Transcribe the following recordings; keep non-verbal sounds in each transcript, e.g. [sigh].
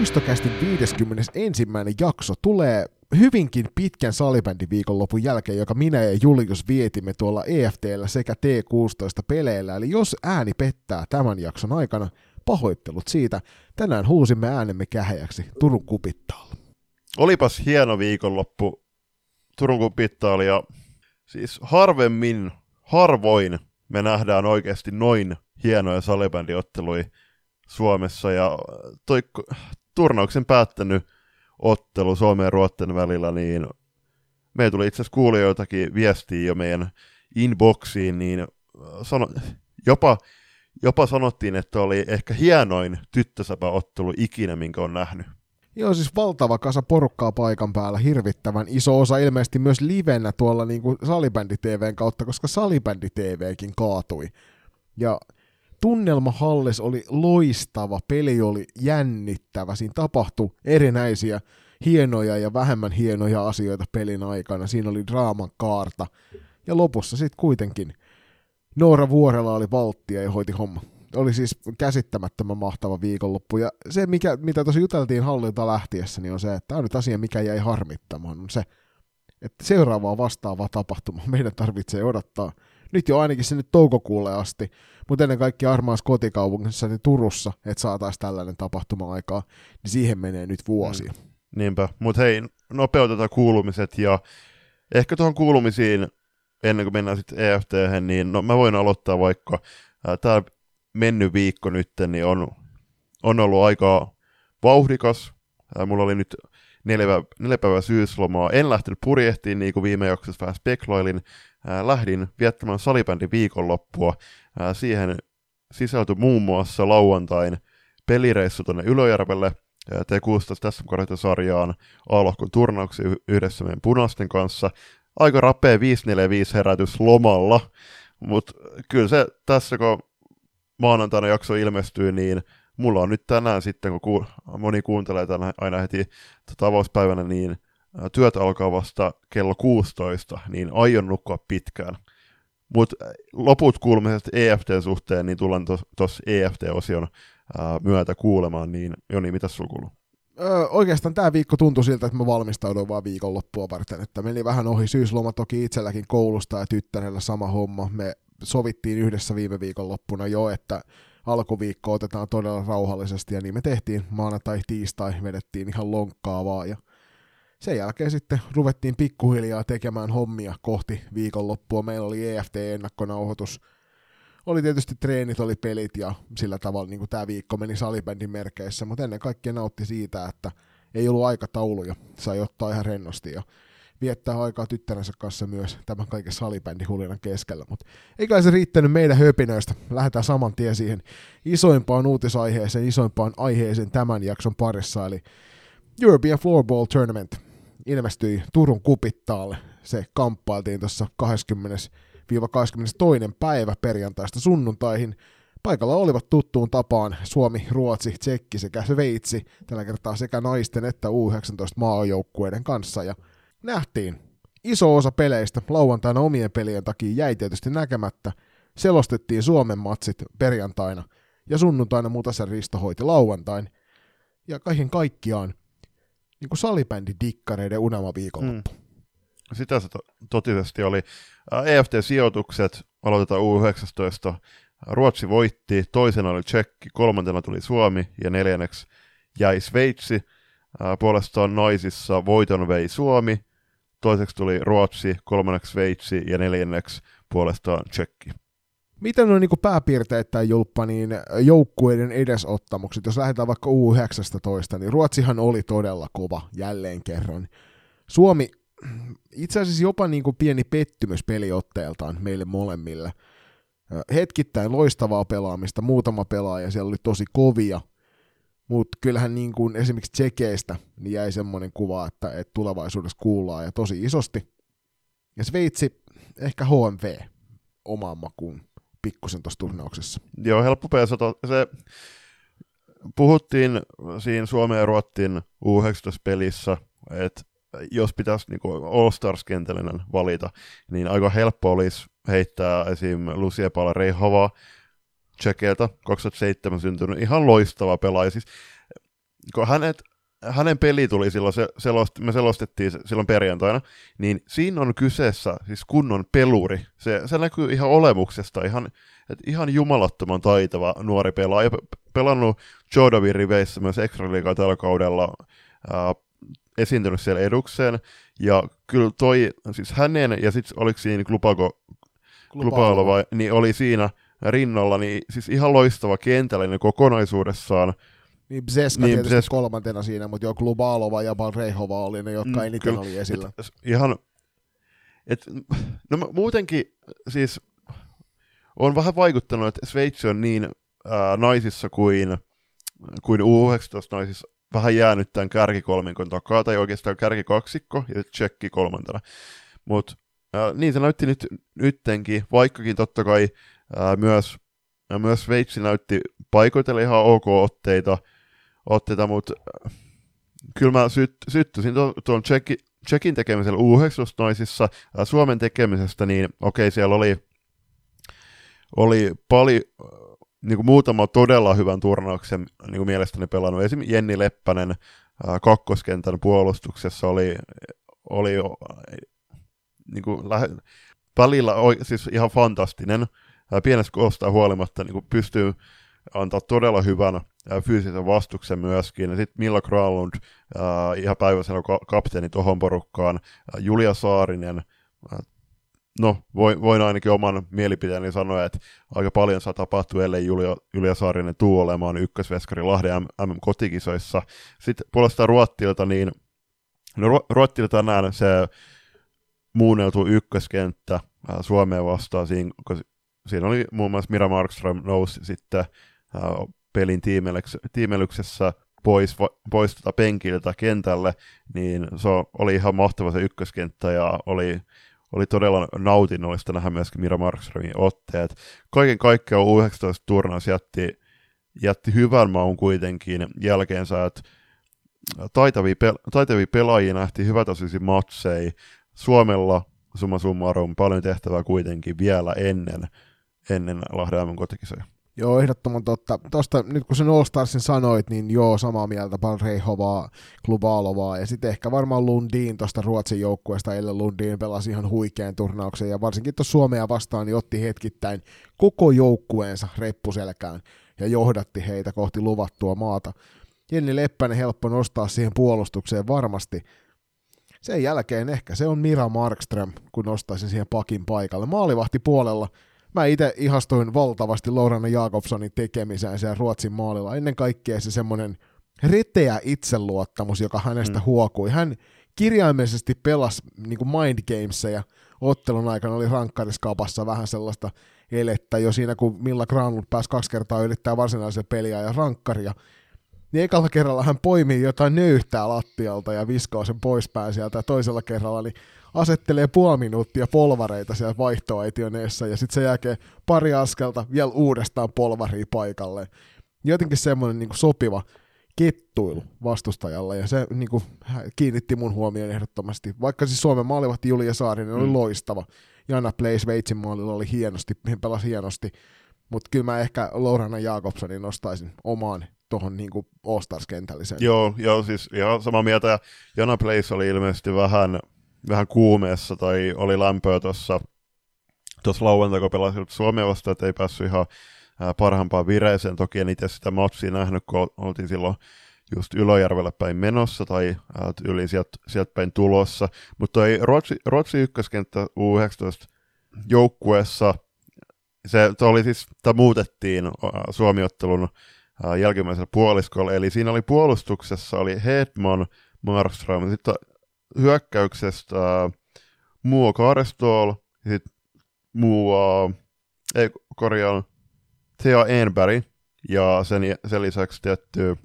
Loistokästi 51. jakso tulee hyvinkin pitkän salibändiviikonlopun jälkeen, joka minä ja Julius vietimme tuolla EFTllä sekä T16 peleillä. Eli jos ääni pettää tämän jakson aikana, pahoittelut siitä. Tänään huusimme äänemme kähäjäksi Turun kupittaalla. Olipas hieno viikonloppu Turun kupittaalla ja siis harvemmin, harvoin me nähdään oikeasti noin hienoja salibändiotteluja Suomessa ja toi turnauksen päättänyt ottelu Suomen ja Ruotten välillä, niin me tuli itse asiassa kuulijoitakin viestiä jo meidän inboxiin, niin sano, jopa, jopa sanottiin, että oli ehkä hienoin tyttösäpäottelu ikinä, minkä on nähnyt. Joo, siis valtava kasa porukkaa paikan päällä, hirvittävän iso osa ilmeisesti myös livenä tuolla niin kuin Salibändi TVn kautta, koska Salibändi TVkin kaatui. Ja tunnelma hallis oli loistava, peli oli jännittävä, siinä tapahtui erinäisiä hienoja ja vähemmän hienoja asioita pelin aikana, siinä oli draaman kaarta, ja lopussa sitten kuitenkin Noora Vuorela oli valttia ja hoiti homma. Oli siis käsittämättömän mahtava viikonloppu, ja se, mikä, mitä tosi juteltiin hallilta lähtiessä, niin on se, että tämä on nyt asia, mikä jäi harmittamaan, on se, että seuraavaa vastaavaa tapahtumaa meidän tarvitsee odottaa nyt jo ainakin sinne toukokuulle asti, mutta ennen kaikkea armaassa kotikaupungissa niin Turussa, että saataisiin tällainen tapahtuma-aikaa, niin siihen menee nyt vuosia. Mm. Niinpä, mutta hei, nopeutetaan kuulumiset ja ehkä tuohon kuulumisiin, ennen kuin mennään sitten EFT, niin no, mä voin aloittaa vaikka, tämä mennyt viikko nyt, niin on, on ollut aika vauhdikas. Ää, mulla oli nyt neljä, neljä päivää syyslomaa. En lähtenyt purjehtiin, niin kuin viime jaksossa vähän spekloilin. Lähdin viettämään salibändin viikonloppua. Ää, siihen sisältyi muun muassa lauantain pelireissu tuonne Ylöjärvelle, T16 tässä sarjaan A-lohkon turnauksia yhdessä meidän punaisten kanssa. Aika rapea 545 herätys lomalla, mutta kyllä se tässä, kun maanantaina jakso ilmestyy, niin mulla on nyt tänään sitten, kun ku, moni kuuntelee tänään aina heti tavauspäivänä, niin työt alkaa vasta kello 16, niin aion nukkua pitkään. Mutta loput kuulumiset EFT-suhteen, niin tullaan tuossa EFT-osion myötä kuulemaan, niin Joni, mitä sulla kuuluu? Öö, oikeastaan tämä viikko tuntui siltä, että mä valmistauduin vaan viikonloppua varten, että meni vähän ohi syysloma toki itselläkin koulusta ja tyttärellä sama homma. Me sovittiin yhdessä viime viikonloppuna jo, että alkuviikko otetaan todella rauhallisesti ja niin me tehtiin maanantai, tiistai, vedettiin ihan lonkkaa vaan ja sen jälkeen sitten ruvettiin pikkuhiljaa tekemään hommia kohti viikonloppua. Meillä oli EFT-ennakkonauhoitus, oli tietysti treenit, oli pelit ja sillä tavalla niin tämä viikko meni salibändin merkeissä, mutta ennen kaikkea nautti siitä, että ei ollut aikatauluja, sai ottaa ihan rennosti ja viettää aikaa tyttärensä kanssa myös tämän kaiken salibändihulinan keskellä. Mutta eikä se riittänyt meidän höpinöistä. Lähdetään saman tien siihen isoimpaan uutisaiheeseen, isoimpaan aiheeseen tämän jakson parissa, eli European Floorball Tournament ilmestyi Turun kupittaalle. Se kamppailtiin tuossa 20 22. päivä perjantaista sunnuntaihin. Paikalla olivat tuttuun tapaan Suomi, Ruotsi, Tsekki sekä Sveitsi, tällä kertaa sekä naisten että U19 maajoukkueiden kanssa. Ja nähtiin, iso osa peleistä lauantaina omien pelien takia jäi tietysti näkemättä. Selostettiin Suomen matsit perjantaina ja sunnuntaina Mutasen Risto hoiti lauantain. Ja kaiken kaikkiaan niin kuin salibändi dikkareiden unelma viikonloppu. Mm. Sitä se to- totisesti oli. EFT-sijoitukset aloitetaan U19. Ruotsi voitti, toisena oli Tsekki, kolmantena tuli Suomi ja neljänneksi jäi Sveitsi. Puolestaan naisissa voiton vei Suomi, toiseksi tuli Ruotsi, kolmanneksi Sveitsi ja neljänneksi puolestaan Tsekki. Miten on niin pääpiirteittäin julppa niin joukkueiden edesottamukset? Jos lähdetään vaikka U19, niin Ruotsihan oli todella kova jälleen kerran. Suomi itse asiassa jopa niin kuin pieni pettymys peliotteeltaan meille molemmille. Hetkittäin loistavaa pelaamista, muutama pelaaja siellä oli tosi kovia, mutta kyllähän niin kuin esimerkiksi Tsekeistä niin jäi semmoinen kuva, että, että tulevaisuudessa kuullaan ja tosi isosti. Ja Sveitsi, ehkä HMV omaan makuun pikkusen tuossa turnauksessa. Joo, helppo pesata. Se, puhuttiin siinä Suomen ja Ruottin U19-pelissä, että jos pitäisi niin All Stars-kentällinen valita, niin aika helppo olisi heittää esim. Lucia Palarehova Tsekeltä, 2007 syntynyt, ihan loistava pelaaja. Siis kun hänet, hänen peli tuli silloin, se, selost, me selostettiin silloin perjantaina, niin siinä on kyseessä siis kunnon peluri. Se, se näkyy ihan olemuksesta, ihan, et ihan jumalattoman taitava nuori pelaaja. Pelannut Jordovin riveissä myös extra tällä kaudella, ää, esiintynyt siellä edukseen, ja kyllä toi, siis hänen, ja sitten oliko siinä Glupako, Glupalova, niin oli siinä rinnalla, niin siis ihan loistava kentällinen kokonaisuudessaan, niin Bzeska niin, tietysti Bzeska. kolmantena siinä, mutta jo Klubalova ja Balrehova oli ne, jotka mm, eniten kyllä, oli esillä. Et, ihan, et, no muutenkin siis on vähän vaikuttanut, että Sveitsi on niin ää, naisissa kuin, kuin U19-naisissa vähän jäänyt tämän kärkikolminkon takaa, tai oikeastaan kärkikaksikko ja tsekki kolmantena. Mutta niin se näytti nyt, nyttenkin, vaikkakin totta kai ää, myös, ää, myös Sveitsi näytti paikoitella ihan ok otteita, otteita mutta kyllä mä syt, syttysin tuon, tuon tsekki, tsekin tekemisellä U19-naisissa, ää, Suomen tekemisestä, niin okei, okay, siellä oli, oli paljon, niin kuin muutama todella hyvän turnauksen niin kuin mielestäni pelannut. Esimerkiksi Jenni Leppänen ää, kakkoskentän puolustuksessa oli, oli niin kuin lähe, välillä siis ihan fantastinen. Pienestä koostaa huolimatta niin pystyy antaa todella hyvän fyysisen vastuksen myöskin. Sitten Milla Kralund, ihan päiväisenä ka- kapteeni tuohon porukkaan. Julia Saarinen, no voin, voin ainakin oman mielipiteeni sanoa, että aika paljon saa tapahtua, ellei Julia, Julia Saarinen tuu olemaan ykkösveskari Lahden MM-kotikisoissa. Sitten puolestaan Ruottilta, niin no Ruottilta tänään se muunneltu ykköskenttä Suomeen vastaan, siinä, siinä oli muun muassa Mira Markström nousi sitten pelin tiimelyksessä pois, pois tota penkiltä kentälle, niin se oli ihan mahtava se ykköskenttä ja oli oli todella nautinnollista nähdä myöskin Mira Markströmin otteet. Kaiken kaikkiaan U19-turnaus jätti, jätti hyvän maun kuitenkin jälkeensä, että taitavia, pel- taitavia pelaajia nähtiin hyvätasoisia matseja. Suomella summa summarum paljon tehtävää kuitenkin vielä ennen, ennen Lahden kotikisoja. Joo, ehdottoman totta. Tosta, nyt kun sen All Starsin sanoit, niin joo, samaa mieltä, Balreihovaa, Klubalovaa, ja sitten ehkä varmaan Lundin tuosta Ruotsin joukkueesta, eilen Lundin pelasi ihan huikean turnauksen, ja varsinkin tuossa Suomea vastaan, niin otti hetkittäin koko joukkueensa reppuselkään, ja johdatti heitä kohti luvattua maata. Jenni Leppänen helppo nostaa siihen puolustukseen varmasti. Sen jälkeen ehkä se on Mira Markström, kun nostaisin siihen pakin paikalle. Maalivahti puolella mä itse ihastuin valtavasti Lorana Jakobsonin tekemiseen siellä Ruotsin maalilla. Ennen kaikkea se semmoinen reteä itseluottamus, joka hänestä mm. huokui. Hän kirjaimellisesti pelasi niin mind gamesia ottelun aikana oli rankkariskapassa vähän sellaista elettä jo siinä, kun Milla Granlund pääsi kaksi kertaa ylittää varsinaisen peliä ja rankkaria. Niin ekalla kerralla hän poimii jotain nöyhtää lattialta ja viskoo sen poispäin sieltä ja toisella kerralla niin asettelee puoli minuuttia polvareita siellä vaihtoaitioneessa ja sitten sen jälkeen pari askelta vielä uudestaan polvaria paikalle. Jotenkin semmoinen niin sopiva kettuilu vastustajalle ja se niin kuin, kiinnitti mun huomioon ehdottomasti. Vaikka siis Suomen maalivahti Julia Saarinen oli mm. loistava. Jana Play Sveitsin maalilla oli hienosti, pelasi hienosti. Mutta kyllä mä ehkä Lorana Jakobsonin nostaisin omaan tuohon niin All-Stars-kentälliseen. Joo, joo, siis ihan samaa mieltä. Ja Jana Place oli ilmeisesti vähän vähän kuumeessa tai oli lämpöä tuossa tuossa lauantai, kun pelasin Suomea vastaan, että ei päässyt ihan parhaampaan vireeseen. Toki en itse sitä matsia nähnyt, kun oltiin silloin just Ylöjärvelle päin menossa tai yli sieltä, sieltä päin tulossa. Mutta toi Ruotsi, Ruotsi ykköskenttä U19 joukkueessa, se oli siis, tämä muutettiin Suomiottelun jälkimmäisellä puoliskolla, eli siinä oli puolustuksessa oli Hedman, Marström, sitten hyökkäyksestä Muo Karestol, sitten Muo, ei korjaan, Thea Enberg, ja sen, sen lisäksi tietty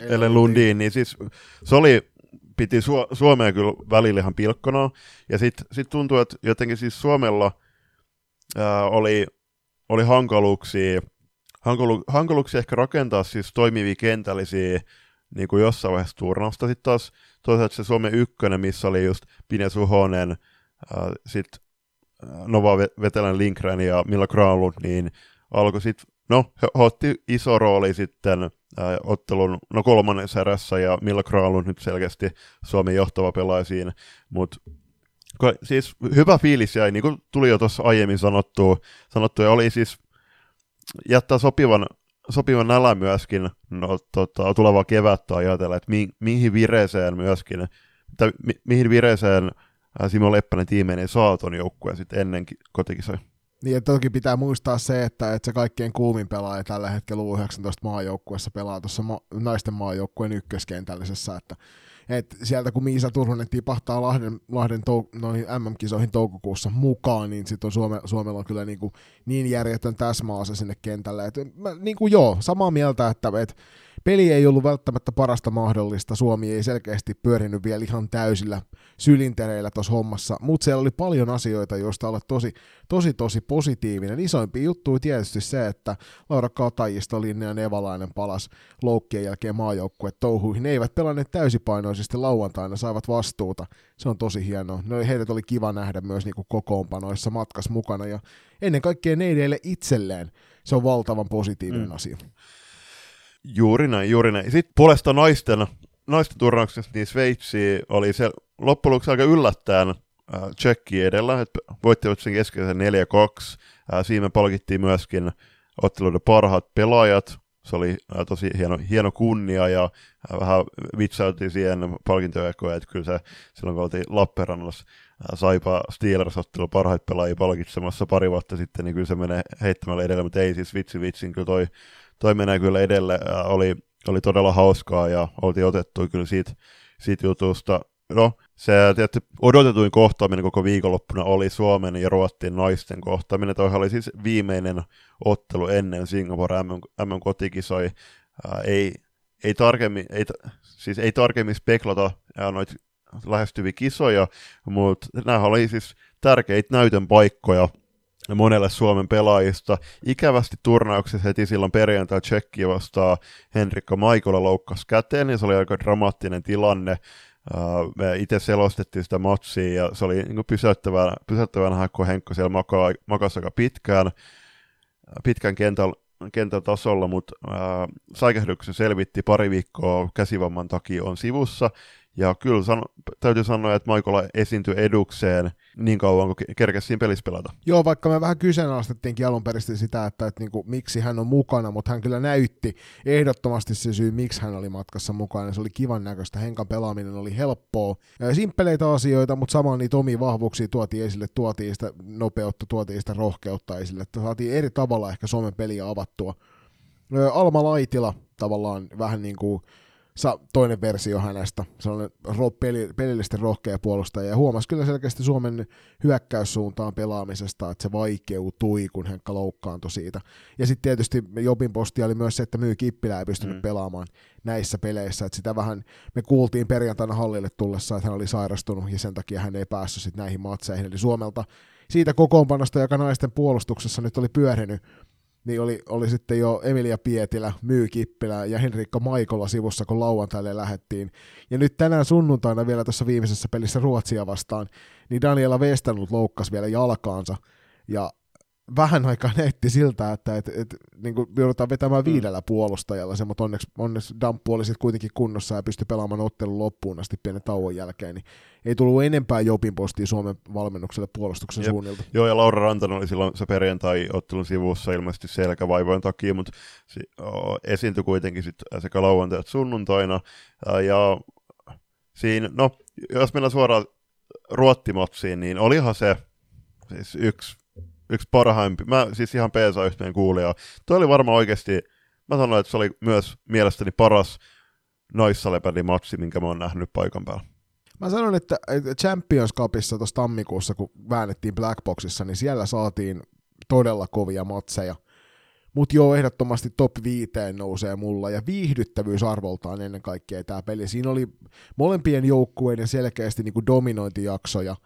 Ellen Lundin, niin siis se oli, piti Su- Suomeen kyllä välillä ihan pilkkona, ja sitten sit tuntuu, että jotenkin siis Suomella ää, oli, oli hankaluuksia, hankalu, hankaluuksia ehkä rakentaa siis toimivia kentällisiä niin kuin jossain vaiheessa turnausta. Sitten taas toisaalta se Suomen ykkönen, missä oli just Pine Suhonen, äh, sitten äh, Nova Vetelän Linkren ja Milla Granlund, niin alkoi sitten, no he otti iso rooli sitten ää, ottelun no kolmannessa erässä ja Milla Kralund nyt selkeästi Suomen johtava pelaaja siinä, mutta siis hyvä fiilis jäi, niin kuin tuli jo tuossa aiemmin sanottu, sanottu ja oli siis jättää sopivan, sopivan nälän myöskin no, tota, tulevaa kevättä ajatella, että mi, mihin vireeseen myöskin, että mi, mihin vireeseen Simo Leppänen tiimeen saa ton joukkueen sitten ennen kotikisoja. Niin, että toki pitää muistaa se, että, että se kaikkein kuumin pelaaja tällä hetkellä U19 maajoukkuessa pelaa tuossa ma- naisten maajoukkueen ykköskentällisessä, että et sieltä kun Miisa Turunen tipahtaa Lahden, Lahden tou- noihin MM-kisoihin toukokuussa mukaan, niin sitten Suome, Suomella on kyllä niinku niin järjetön täsmäase sinne kentälle. Et mä, niinku joo, samaa mieltä, että et peli ei ollut välttämättä parasta mahdollista. Suomi ei selkeästi pyörinyt vielä ihan täysillä sylintereillä tuossa hommassa, mutta siellä oli paljon asioita, joista olet tosi, tosi, tosi positiivinen. Isoimpi juttu on tietysti se, että Laura Katajista, Linne ja Nevalainen palas loukkien jälkeen maajoukkue touhuihin. Ne eivät pelanneet täysipainoisesti lauantaina, saivat vastuuta. Se on tosi hienoa. Ne, heidät oli kiva nähdä myös niin kuin kokoonpanoissa matkas mukana ja ennen kaikkea neideille itselleen se on valtavan positiivinen mm. asia. Juuri näin, juuri näin. Sitten puolesta naisten, naisten turnauksessa niin Sveitsi oli se loppujen lopuksi aika yllättäen äh, Tsekki edellä, että voittivat sen keskeisen 4-2. Äh, siinä palkittiin myöskin otteluiden parhaat pelaajat. Se oli äh, tosi hieno, hieno kunnia ja äh, vähän vitsailtiin siihen palkintojakoja, että kyllä se silloin kun oltiin Lappeenrannassa äh, Saipa Steelers ottelu parhaita pelaajia palkitsemassa pari vuotta sitten, niin kyllä se menee heittämällä edellä, mutta ei siis vitsi vitsin, kyllä toi toi menee kyllä edelle, oli, oli todella hauskaa ja oltiin otettu kyllä siitä, siitä jutusta. No, se tietysti odotetuin kohtaaminen koko viikonloppuna oli Suomen ja Ruotsin naisten kohtaaminen. Toihan oli siis viimeinen ottelu ennen Singapore MM, MM kotikisoi. Ää, ei, ei, tarkemmin, ei, siis ei tarkemmin speklata noita lähestyviä kisoja, mutta nämä oli siis tärkeitä näytön paikkoja monelle Suomen pelaajista. Ikävästi turnauksessa heti silloin perjantai Tsekki vastaa Henrikka Maikola loukkas käteen, ja se oli aika dramaattinen tilanne. me itse selostettiin sitä matsia, ja se oli niin pysäyttävää, pysäyttävää nähdä, kun Henkko siellä makasi aika pitkään, pitkän kentällä kentän tasolla, mutta äh, säikähdyksen selvitti pari viikkoa käsivamman takia on sivussa, ja kyllä sano, täytyy sanoa, että Maikola esiintyi edukseen niin kauan, kun kerkesi siinä pelissä pelata. Joo, vaikka me vähän kyseenalaistettiinkin alun perin sitä, että, että niin kuin, miksi hän on mukana, mutta hän kyllä näytti ehdottomasti se syy, miksi hän oli matkassa mukana. Se oli kivan näköistä. Henkan pelaaminen oli helppoa. Simppeleitä asioita, mutta samaan niitä omia vahvuuksia tuotiin esille, tuotiin sitä nopeutta, tuotiin sitä rohkeutta esille. Että saatiin eri tavalla ehkä Suomen peliä avattua. Alma Laitila tavallaan vähän niin kuin sa, toinen versio hänestä, sellainen ro, peli, pelillisesti rohkea puolustaja, ja huomasi kyllä selkeästi Suomen hyökkäyssuuntaan pelaamisesta, että se vaikeutui, kun Henkka loukkaantui siitä. Ja sitten tietysti Jobin posti oli myös se, että Myy Kippilä ei pystynyt mm. pelaamaan näissä peleissä, että sitä vähän, me kuultiin perjantaina hallille tullessa, että hän oli sairastunut, ja sen takia hän ei päässyt sitten näihin matseihin, eli Suomelta siitä kokoonpanosta, joka naisten puolustuksessa nyt oli pyörinyt niin oli, oli sitten jo Emilia Pietilä, Myy Kippilä ja Henrikka Maikola sivussa, kun lauantaille lähettiin. Ja nyt tänään sunnuntaina vielä tuossa viimeisessä pelissä Ruotsia vastaan, niin Daniela Westerlund loukkasi vielä jalkaansa. Ja vähän aikaa näytti siltä, että et, et, niin kuin joudutaan vetämään mm. viidellä puolustajalla se, mutta onneksi, onneksi Damppu oli sitten kuitenkin kunnossa ja pystyi pelaamaan ottelun loppuun asti pienen tauon jälkeen, niin ei tullut enempää Jopin postia Suomen valmennukselle puolustuksen Jep. suunnilta. Joo, ja Laura Rantanen oli silloin se perjantai-ottelun sivussa ilmeisesti selkävaivojen takia, mutta si- o, esiintyi kuitenkin sit sekä lauantai että sunnuntaina, ja siinä, no, jos mennään suoraan Ruottimatsiin, niin olihan se siis yksi yksi parhaimpi. Mä siis ihan PSA yhteen kuulija. Tuo oli varmaan oikeasti, mä sanoin, että se oli myös mielestäni paras naissalibändimatsi, minkä mä oon nähnyt paikan päällä. Mä sanon, että Champions Cupissa tuossa tammikuussa, kun väännettiin Blackboxissa, niin siellä saatiin todella kovia matseja. Mutta joo, ehdottomasti top 5 nousee mulla, ja viihdyttävyysarvoltaan ennen kaikkea tämä peli. Siinä oli molempien joukkueiden selkeästi niinku dominointijaksoja,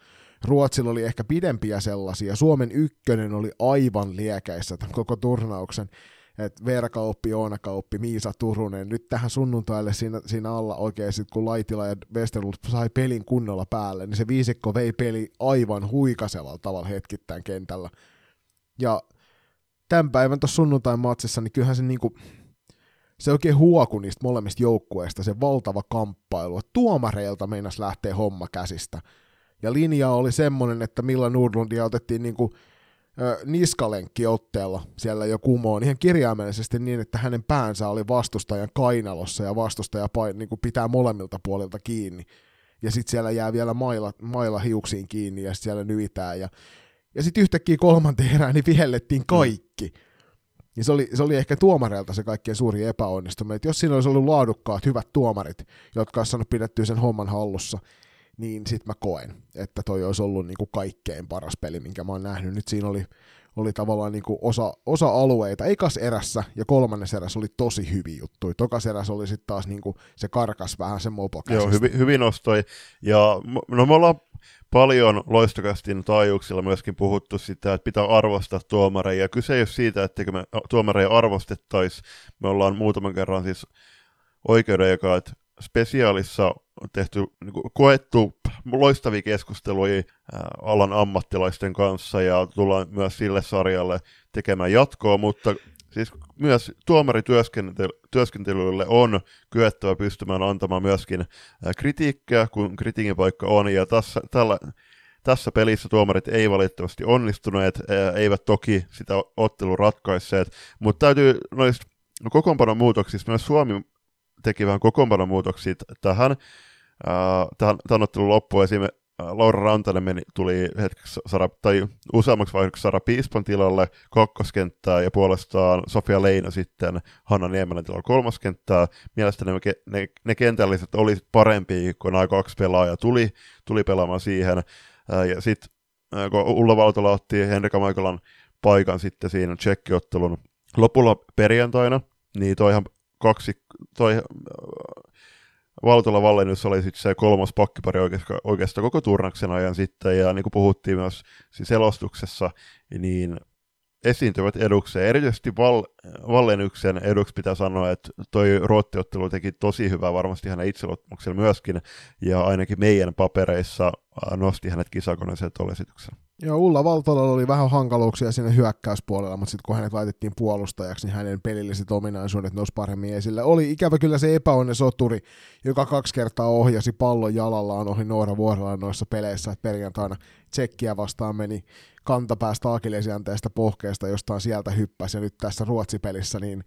Ruotsilla oli ehkä pidempiä sellaisia. Suomen ykkönen oli aivan liekäissä tämän koko turnauksen. Et Veera Kauppi, Oona Kauppi, Miisa Turunen. Nyt tähän sunnuntaille siinä, siinä alla oikein sit, kun Laitila ja Westerlund sai pelin kunnolla päälle, niin se viisikko vei peli aivan huikasella tavalla hetkittäin kentällä. Ja tämän päivän tuossa sunnuntain matsissa, niin kyllähän se niinku, se oikein huoku niistä molemmista joukkueista, se valtava kamppailu, tuomareilta meinas lähtee homma käsistä. Ja linja oli semmoinen, että Milla Nordlundia otettiin niinku, ö, niskalenkki otteella siellä jo kumoon ihan kirjaimellisesti niin, että hänen päänsä oli vastustajan kainalossa ja vastustaja pain, niinku pitää molemmilta puolilta kiinni. Ja sitten siellä jää vielä mailla, mailla hiuksiin kiinni ja siellä nyitään. Ja, ja sitten yhtäkkiä kolmanteen erään niin vihellettiin kaikki. Mm niin se oli, se oli ehkä tuomareilta se kaikkein suuri epäonnistuminen. Että jos siinä olisi ollut laadukkaat, hyvät tuomarit, jotka olisi saanut pidettyä sen homman hallussa, niin sitten mä koen, että toi olisi ollut niin kuin kaikkein paras peli, minkä mä oon nähnyt. Nyt siinä oli, oli tavallaan niin kuin osa, osa alueita. Eikas erässä ja kolmannes erässä oli tosi hyviä juttuja. Tokas erässä oli sitten taas niin kuin se karkas vähän se mopo Joo, hyvin, hyvin nostoi. Ja no me ollaan paljon loistokastin taajuuksilla myöskin puhuttu sitä, että pitää arvostaa tuomareja. Kyse ei ole siitä, että me tuomareja arvostettaisiin. Me ollaan muutaman kerran siis oikeuden, joka spesiaalissa on tehty, niin kuin, koettu loistavia keskusteluja ää, alan ammattilaisten kanssa ja tullaan myös sille sarjalle tekemään jatkoa, mutta siis myös tuomarityöskentelylle on kyettävä pystymään antamaan myöskin kritiikkiä, kun kritiikin paikka on, ja tässä, tällä, tässä pelissä tuomarit ei valitettavasti onnistuneet, eivät toki sitä ottelun ratkaisseet, mutta täytyy noista kokoonpanon muutoksista, myös Suomi teki vähän kokoonpanon muutoksia tähän, tähän, tähän ottelun loppuun esimerkiksi Laura Rantanen meni, tuli hetkeksi Sara, tai useammaksi vaiheeksi Sara Piispan tilalle kakkoskenttää ja puolestaan Sofia Leino sitten Hanna Niemelän tilalla kolmoskenttää. Mielestäni ne, ne, ne kentälliset oli parempi, kun nämä kaksi pelaajaa tuli, tuli pelaamaan siihen. Ja sitten kun Ulla Valtola otti Henrika Maikolan paikan sitten siinä tsekkiottelun lopulla perjantaina, niin toihan kaksi, toi Valtola Vallennus oli sitten se kolmas pakkipari oikeastaan koko turnaksen ajan sitten, ja niin kuin puhuttiin myös siis selostuksessa, niin esiintyvät edukseen. Erityisesti Val, Vallennyksen eduksi pitää sanoa, että toi ruottiottelu teki tosi hyvää varmasti hänen itseluottamuksella myöskin, ja ainakin meidän papereissa nosti hänet kisakoneeseen tuolla esityksellä. Joo, Ulla Valtola oli vähän hankaluuksia siinä hyökkäyspuolella, mutta sitten kun hänet laitettiin puolustajaksi, niin hänen pelilliset ominaisuudet nousi paremmin esille. Oli ikävä kyllä se epäonne soturi, joka kaksi kertaa ohjasi pallon jalallaan ohi Noora Vuorella noissa peleissä, että perjantaina Tsekkiä vastaan meni kantapäästä akilesianteesta pohkeesta, jostain sieltä hyppäsi, ja nyt tässä Ruotsi-pelissä niin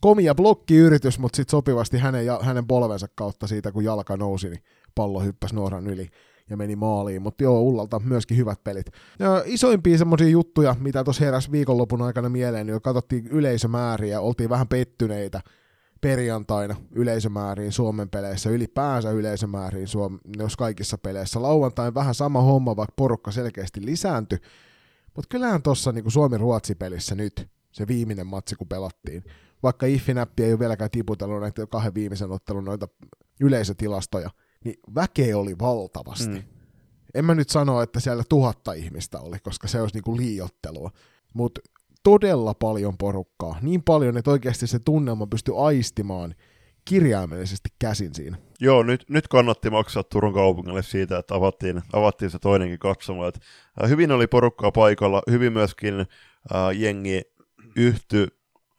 komia blokkiyritys, mutta sitten sopivasti hänen, hänen polvensa kautta siitä, kun jalka nousi, niin pallo hyppäsi Nooran yli ja meni maaliin, mutta joo, Ullalta myöskin hyvät pelit. Ja isoimpia semmoisia juttuja, mitä tuossa heräsi viikonlopun aikana mieleen, niin katsottiin yleisömääriä, oltiin vähän pettyneitä perjantaina yleisömääriin Suomen peleissä, ylipäänsä yleisömääriin Suom- jos kaikissa peleissä. Lauantain vähän sama homma, vaikka porukka selkeästi lisääntyi, mutta kyllähän tuossa niin Suomi-Ruotsi-pelissä nyt, se viimeinen matsi kun pelattiin, vaikka Iffinäppi ei ole vieläkään tiputellut näitä kahden viimeisen ottelun noita yleisötilastoja, niin väkeä oli valtavasti. Mm. En mä nyt sano, että siellä tuhatta ihmistä oli, koska se olisi niinku liiottelua, mutta todella paljon porukkaa. Niin paljon, että oikeasti se tunnelma pystyi aistimaan kirjaimellisesti käsin siinä. Joo, nyt, nyt kannatti maksaa Turun kaupungille siitä, että avattiin, avattiin se toinenkin katsomo. Et, äh, hyvin oli porukkaa paikalla, hyvin myöskin äh, jengi yhty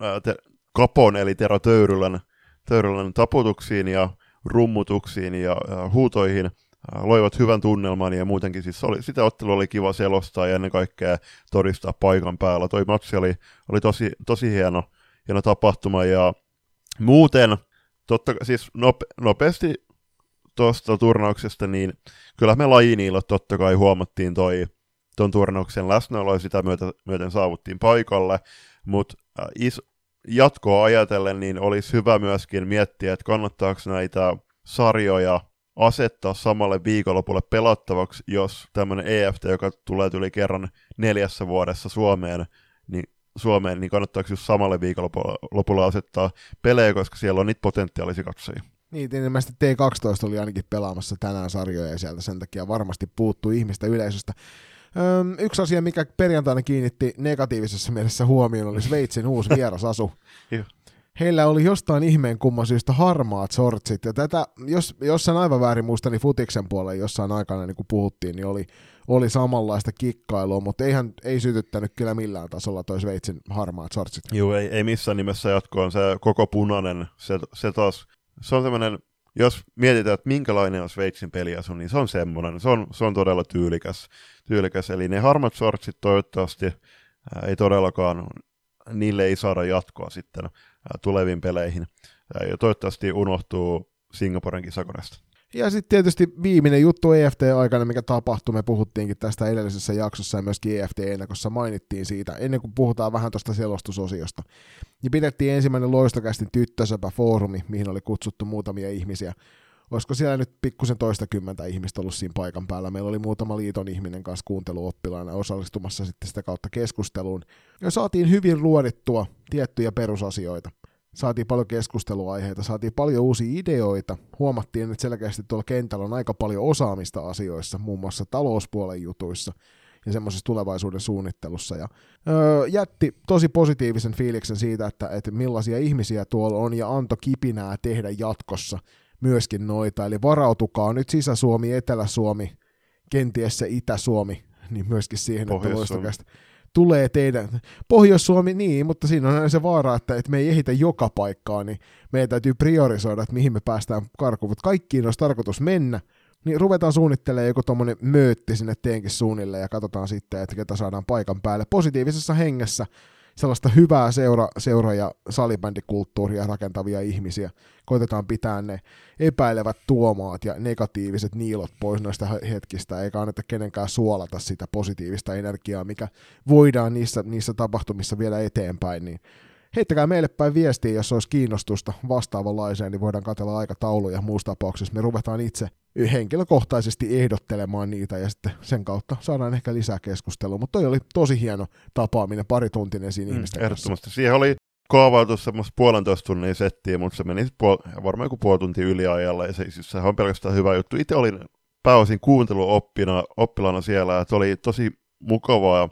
äh, te, Kapon eli Tero Töyrylän, Töyrylän taputuksiin ja rummutuksiin ja, huutoihin äh, loivat hyvän tunnelman ja muutenkin siis oli, sitä ottelua oli kiva selostaa ja ennen kaikkea todistaa paikan päällä. Toi matsi oli, oli tosi, tosi hieno, hieno tapahtuma ja muuten, totta, siis nope, nopeasti tuosta turnauksesta, niin kyllä me lajiniilla totta kai huomattiin toi ton turnauksen läsnäolo ja sitä myöten, myöten saavuttiin paikalle, mutta äh, is, jatkoa ajatellen, niin olisi hyvä myöskin miettiä, että kannattaako näitä sarjoja asettaa samalle viikonlopulle pelattavaksi, jos tämmöinen EFT, joka tulee tuli kerran neljässä vuodessa Suomeen, niin Suomeen, niin kannattaako just samalle viikonlopulle asettaa pelejä, koska siellä on niitä potentiaalisia katsojia. Niin, ilmeisesti T12 oli ainakin pelaamassa tänään sarjoja ja sieltä sen takia varmasti puuttuu ihmistä yleisöstä. Öm, yksi asia, mikä perjantaina kiinnitti negatiivisessa mielessä huomioon, oli Sveitsin uusi [laughs] vierasasu. Heillä oli jostain ihmeen kumman syystä harmaat sortsit, ja tätä, jos, jos sen aivan väärin muista, niin futiksen puolella jossain aikana niin kun puhuttiin, niin oli, oli samanlaista kikkailua, mutta eihän, ei sytyttänyt kyllä millään tasolla toi Sveitsin harmaat sortsit. Joo, ei, ei missään nimessä jatkoon. Se koko punainen, se, se taas, se on semmoinen, jos mietitään, että minkälainen on Sveitsin peliasu, niin se on semmoinen, se on, se on todella tyylikäs, tyylikäs. Eli ne harmat sortsit toivottavasti ei todellakaan, niille ei saada jatkoa sitten tuleviin peleihin. Ja toivottavasti unohtuu Singaporen kisakoneesta. Ja sitten tietysti viimeinen juttu EFT-aikana, mikä tapahtui, me puhuttiinkin tästä edellisessä jaksossa ja myöskin EFT-ennakossa mainittiin siitä, ennen kuin puhutaan vähän tuosta selostusosiosta. Niin pidettiin ensimmäinen loistokästin tyttösöpä foorumi, mihin oli kutsuttu muutamia ihmisiä. Olisiko siellä nyt pikkusen toista kymmentä ihmistä ollut siinä paikan päällä. Meillä oli muutama liiton ihminen kanssa kuunteluoppilaana osallistumassa sitten sitä kautta keskusteluun. Ja saatiin hyvin luodittua tiettyjä perusasioita saatiin paljon keskusteluaiheita, saatiin paljon uusia ideoita, huomattiin, että selkeästi tuolla kentällä on aika paljon osaamista asioissa, muun muassa talouspuolen jutuissa ja semmoisessa tulevaisuuden suunnittelussa. Ja, öö, jätti tosi positiivisen fiiliksen siitä, että, että millaisia ihmisiä tuolla on ja antoi kipinää tehdä jatkossa myöskin noita. Eli varautukaa nyt Sisä-Suomi, Etelä-Suomi, kenties se Itä-Suomi, niin myöskin siihen, että tulee teidän, Pohjois-Suomi niin, mutta siinä on aina se vaara, että, että me ei ehitä joka paikkaa, niin meidän täytyy priorisoida, että mihin me päästään karkuun, mutta kaikkiin olisi tarkoitus mennä, niin ruvetaan suunnittelemaan joku tuommoinen möötti sinne teenkin suunnille ja katsotaan sitten, että ketä saadaan paikan päälle positiivisessa hengessä, sellaista hyvää seura, seura- ja salibändikulttuuria rakentavia ihmisiä. Koitetaan pitää ne epäilevät tuomaat ja negatiiviset niilot pois noista hetkistä, eikä anneta kenenkään suolata sitä positiivista energiaa, mikä voidaan niissä, niissä tapahtumissa vielä eteenpäin. Niin heittäkää meille päin viestiä, jos olisi kiinnostusta vastaavanlaiseen, niin voidaan katsella aikatauluja. Muussa tapauksessa me ruvetaan itse henkilökohtaisesti ehdottelemaan niitä ja sitten sen kautta saadaan ehkä lisää keskustelua. Mutta toi oli tosi hieno tapaaminen, parituntinen siinä mm, ihmisten Ehdottomasti. Kanssa. Siihen oli kaavailtu semmoista puolentoista tunnin settiä, mutta se meni puol- varmaan joku puoli tuntia yliajalla ja se, siis sehän on pelkästään hyvä juttu. Itse olin pääosin kuunteluoppina, oppilaana siellä, että oli tosi mukavaa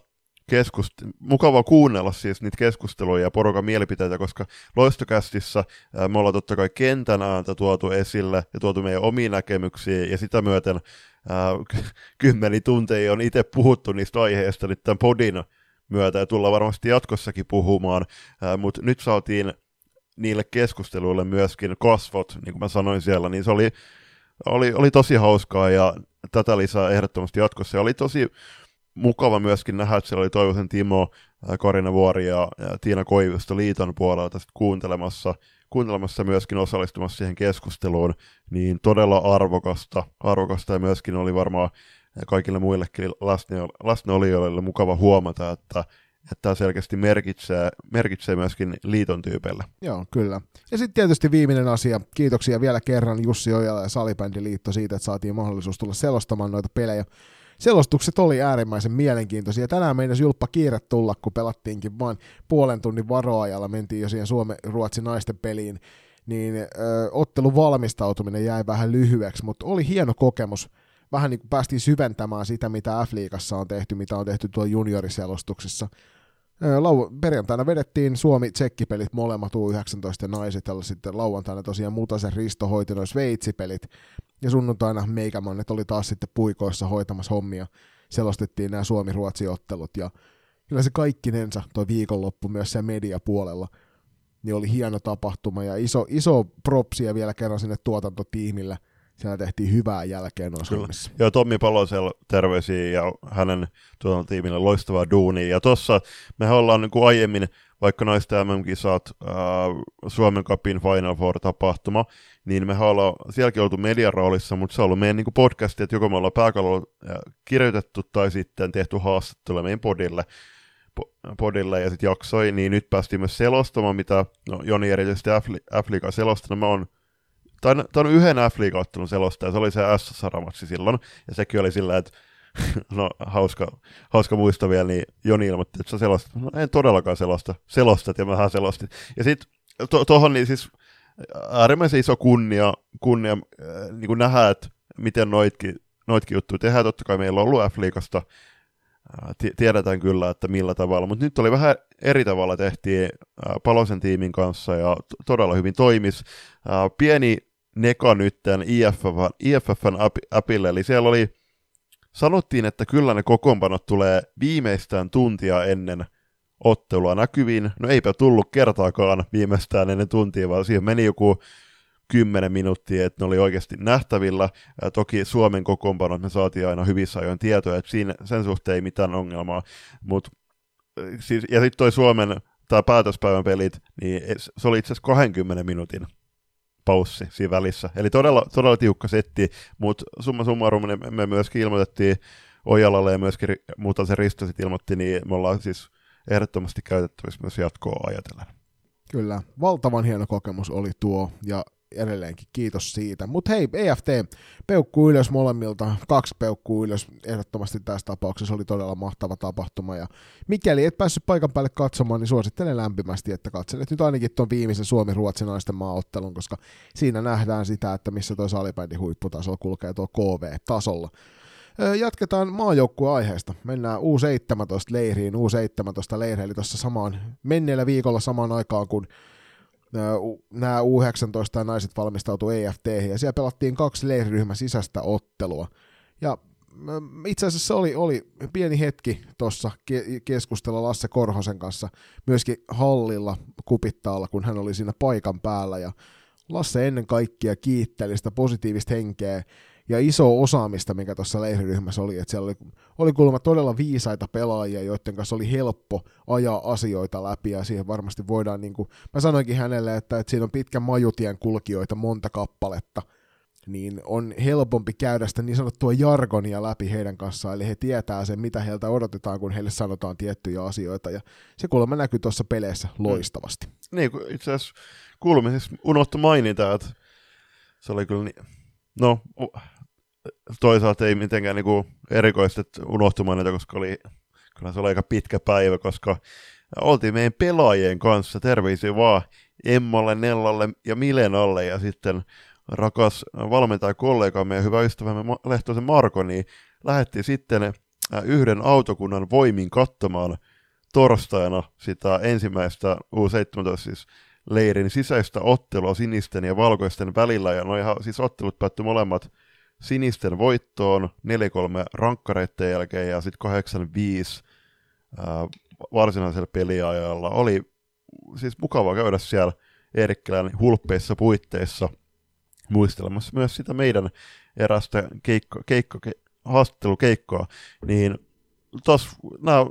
keskust- mukava kuunnella siis niitä keskusteluja ja porukan mielipiteitä, koska loistokästissä ää, me ollaan totta kai kentän ääntä tuotu esille ja tuotu meidän omiin näkemyksiin ja sitä myöten ää, kymmeni tunteja on itse puhuttu niistä aiheista nyt tämän podin myötä ja tullaan varmasti jatkossakin puhumaan, mutta nyt saatiin niille keskusteluille myöskin kasvot, niin kuin mä sanoin siellä, niin se oli, oli, oli tosi hauskaa ja tätä lisää ehdottomasti jatkossa. Ja oli tosi mukava myöskin nähdä, että siellä oli Toivosen Timo, Karina Vuori ja, Tiina Koivisto liiton puolelta kuuntelemassa, kuuntelemassa myöskin osallistumassa siihen keskusteluun, niin todella arvokasta, arvokasta ja myöskin oli varmaan kaikille muillekin läsnäolijoille mukava huomata, että että tämä selkeästi merkitsee, merkitsee myöskin liiton tyypeillä. Joo, kyllä. Ja sitten tietysti viimeinen asia. Kiitoksia vielä kerran Jussi Ojala ja Salibändiliitto siitä, että saatiin mahdollisuus tulla selostamaan noita pelejä selostukset oli äärimmäisen mielenkiintoisia. Tänään meinasi julppa kiire tulla, kun pelattiinkin vain puolen tunnin varoajalla, mentiin jo siihen Suomen-Ruotsin naisten peliin, niin ö, ottelun valmistautuminen jäi vähän lyhyeksi, mutta oli hieno kokemus. Vähän niin kuin päästiin syventämään sitä, mitä F-liigassa on tehty, mitä on tehty tuolla junioriselostuksessa. Lau- perjantaina vedettiin Suomi-tsekkipelit molemmat U19 naiset, ja sitten lauantaina tosiaan Mutasen Risto hoiti noin Sveitsipelit, ja sunnuntaina meikämannet oli taas sitten puikoissa hoitamassa hommia, selostettiin nämä Suomi-Ruotsi-ottelut, ja kyllä se kaikkinensa toi viikonloppu myös siellä mediapuolella, niin oli hieno tapahtuma, ja iso, iso propsia vielä kerran sinne tuotantotiimille, siellä tehtiin hyvää jälkeen noissa hommissa. Joo, Tommi Palosel terveisiä ja hänen tuotantotiimille loistavaa duunia. Ja tuossa me ollaan niin kuin aiemmin, vaikka naisten MM-kisat, Suomen Cupin Final Four-tapahtuma, niin me ollaan sielläkin oltu median roolissa, mutta se on ollut meidän niin podcasti, että joko me ollaan pääkallolla äh, kirjoitettu tai sitten tehty haastattelua meidän podille, podille ja sitten jaksoi, niin nyt päästiin myös selostamaan, mitä no, Joni erityisesti F-liigaa selostanut. Mä oon Tämä on yhden F-liiga-ottelun selostaja, se oli se S-saramatsi silloin, ja sekin oli sillä, että [laughs] no hauska, hauska muista vielä, niin Joni ilmoitti, että sä selostat. No en todellakaan selosta, selostat ja mähän selostin. Ja sitten to, niin siis äärimmäisen iso kunnia, kunnia äh, niin kuin nähdä, että miten noitkin, noitkin juttuja tehdään. Totta kai meillä on ollut F-liigasta, äh, tiedetään kyllä, että millä tavalla, mutta nyt oli vähän eri tavalla tehtiin äh, Palosen tiimin kanssa ja todella hyvin toimis. Pieni Neka nytten IFF, IFFn appille, eli siellä oli sanottiin, että kyllä ne kokoonpanot tulee viimeistään tuntia ennen ottelua näkyviin. No eipä tullut kertaakaan viimeistään ennen tuntia, vaan siihen meni joku 10 minuuttia, että ne oli oikeasti nähtävillä. Ja toki Suomen kokoonpanot me saatiin aina hyvissä ajoin tietoja, että siinä, sen suhteen ei mitään ongelmaa. Mut, siis, ja sitten toi Suomen tai päätöspäivän pelit, niin se oli itse asiassa 20 minuutin paussi siinä välissä. Eli todella, todella tiukka setti, mutta summa summarum me, me myöskin ilmoitettiin Ojalalle ja myöskin muuta se Risto sitten ilmoitti, niin me ollaan siis ehdottomasti käytettävissä myös jatkoa ajatellen. Kyllä, valtavan hieno kokemus oli tuo, ja edelleenkin kiitos siitä. Mutta hei, EFT, peukku ylös molemmilta, kaksi peukkuu ylös ehdottomasti tässä tapauksessa, oli todella mahtava tapahtuma, ja mikäli et päässyt paikan päälle katsomaan, niin suosittelen lämpimästi, että katselet nyt ainakin tuon viimeisen Suomi-Ruotsin naisten maaottelun, koska siinä nähdään sitä, että missä tuo salibändin huipputaso kulkee tuo KV-tasolla. Jatketaan maajoukkueaiheesta. Mennään U17-leiriin, U17-leiri, eli tuossa samaan menneellä viikolla samaan aikaan, kun nämä U19 naiset valmistautu EFT, ja siellä pelattiin kaksi leiriryhmän sisäistä ottelua. Ja itse asiassa oli, oli pieni hetki tuossa ke- keskustella Lasse Korhosen kanssa myöskin hallilla kupittaalla, kun hän oli siinä paikan päällä, ja Lasse ennen kaikkea kiitteli sitä positiivista henkeä ja iso osaamista, mikä tuossa leiriryhmässä oli, että siellä oli, oli kuulemma todella viisaita pelaajia, joiden kanssa oli helppo ajaa asioita läpi, ja siihen varmasti voidaan, niin kuin, mä sanoinkin hänelle, että, että siinä on pitkän majutien kulkijoita monta kappaletta, niin on helpompi käydä sitä niin sanottua jargonia läpi heidän kanssaan, eli he tietää sen, mitä heiltä odotetaan, kun heille sanotaan tiettyjä asioita, ja se kuulemma näkyy tuossa peleissä mm. loistavasti. Mm. Niin, itse asiassa kuulumisessa unohtu mainita, että se oli kyllä niin, no toisaalta ei mitenkään niinku erikoista, unohtumaan näitä, koska oli, kyllä se oli aika pitkä päivä, koska oltiin meidän pelaajien kanssa, terveisiä vaan Emmalle, Nellalle ja Milenalle ja sitten rakas valmentaja kollega, meidän hyvä ystävämme Lehtosen Marko, niin lähetti sitten äh, yhden autokunnan voimin katsomaan torstaina sitä ensimmäistä U17 siis leirin sisäistä ottelua sinisten ja valkoisten välillä, ja noihan siis ottelut päättyi molemmat sinisten voittoon 4-3 rankkareiden jälkeen ja sitten 8-5 varsinaisella peliajalla. Oli siis mukava käydä siellä Eerikkilän hulppeissa puitteissa muistelemassa myös sitä meidän erästä keikko, keikko, ke, haastattelukeikkoa, niin taas nämä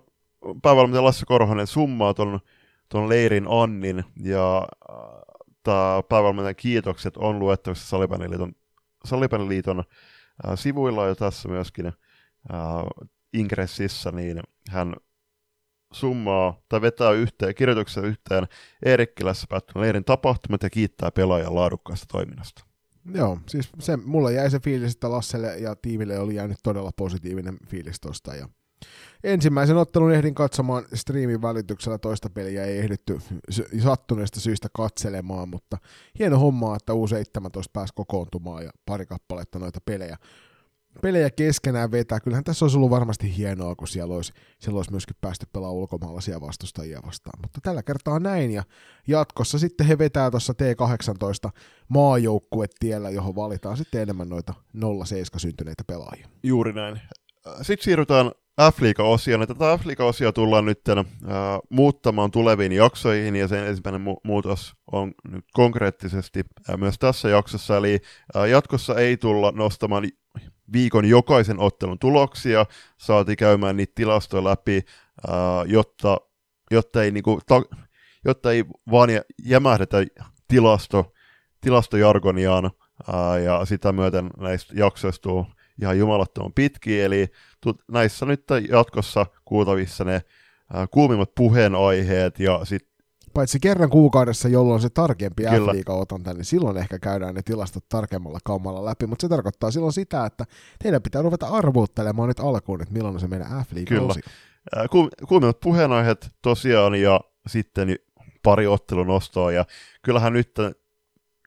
päävalmentaja Lasse Korhonen summaa ton, ton leirin Annin ja äh, päävalmentajan kiitokset on luettavissa Salibändiliiton äh, sivuilla ja tässä myöskin äh, ingressissä, niin hän summaa tai vetää yhteen, kirjoituksen yhteen Eerikkilässä päättyneen leirin tapahtumat ja kiittää pelaajan laadukkaasta toiminnasta. Joo, siis se, mulla jäi se fiilis, että Lasselle ja tiimille oli jäänyt todella positiivinen fiilis tosta. Ja ensimmäisen ottelun ehdin katsomaan striimin välityksellä, toista peliä ei ehditty sattuneesta syystä katselemaan, mutta hieno homma, että U17 pääsi kokoontumaan ja pari kappaletta noita pelejä pelejä keskenään vetää. Kyllähän tässä olisi ollut varmasti hienoa, kun siellä olisi, siellä olisi myöskin päästy pelaamaan ulkomaalaisia vastustajia vastaan. Mutta tällä kertaa näin, ja jatkossa sitten he vetää tuossa T18 maajoukkuetiellä, johon valitaan sitten enemmän noita 07 syntyneitä pelaajia. Juuri näin. Sitten siirrytään F-liiga-osioon. Tätä F-liiga-osia tullaan nyt äh, muuttamaan tuleviin jaksoihin, ja sen ensimmäinen mu- muutos on nyt konkreettisesti äh, myös tässä jaksossa, eli äh, jatkossa ei tulla nostamaan viikon jokaisen ottelun tuloksia, saatiin käymään niitä tilastoja läpi, äh, jotta, jotta, ei, niinku, ta, jotta ei vaan jämähdetä tilasto, tilastojargoniaan, äh, ja sitä myöten näistä jaksoista ihan jumalattoman pitkiä, eli näissä nyt jatkossa kuultavissa ne kuumimmat puheenaiheet ja sitten Paitsi kerran kuukaudessa, jolloin se tarkempi f otanta, niin silloin ehkä käydään ne tilastot tarkemmalla kaumalla läpi, mutta se tarkoittaa silloin sitä, että teidän pitää ruveta arvuuttelemaan nyt alkuun, että milloin on se meidän f Kyllä. Ku, kuumimmat puheenaiheet tosiaan ja sitten pari ottelunostoa ja kyllähän nyt,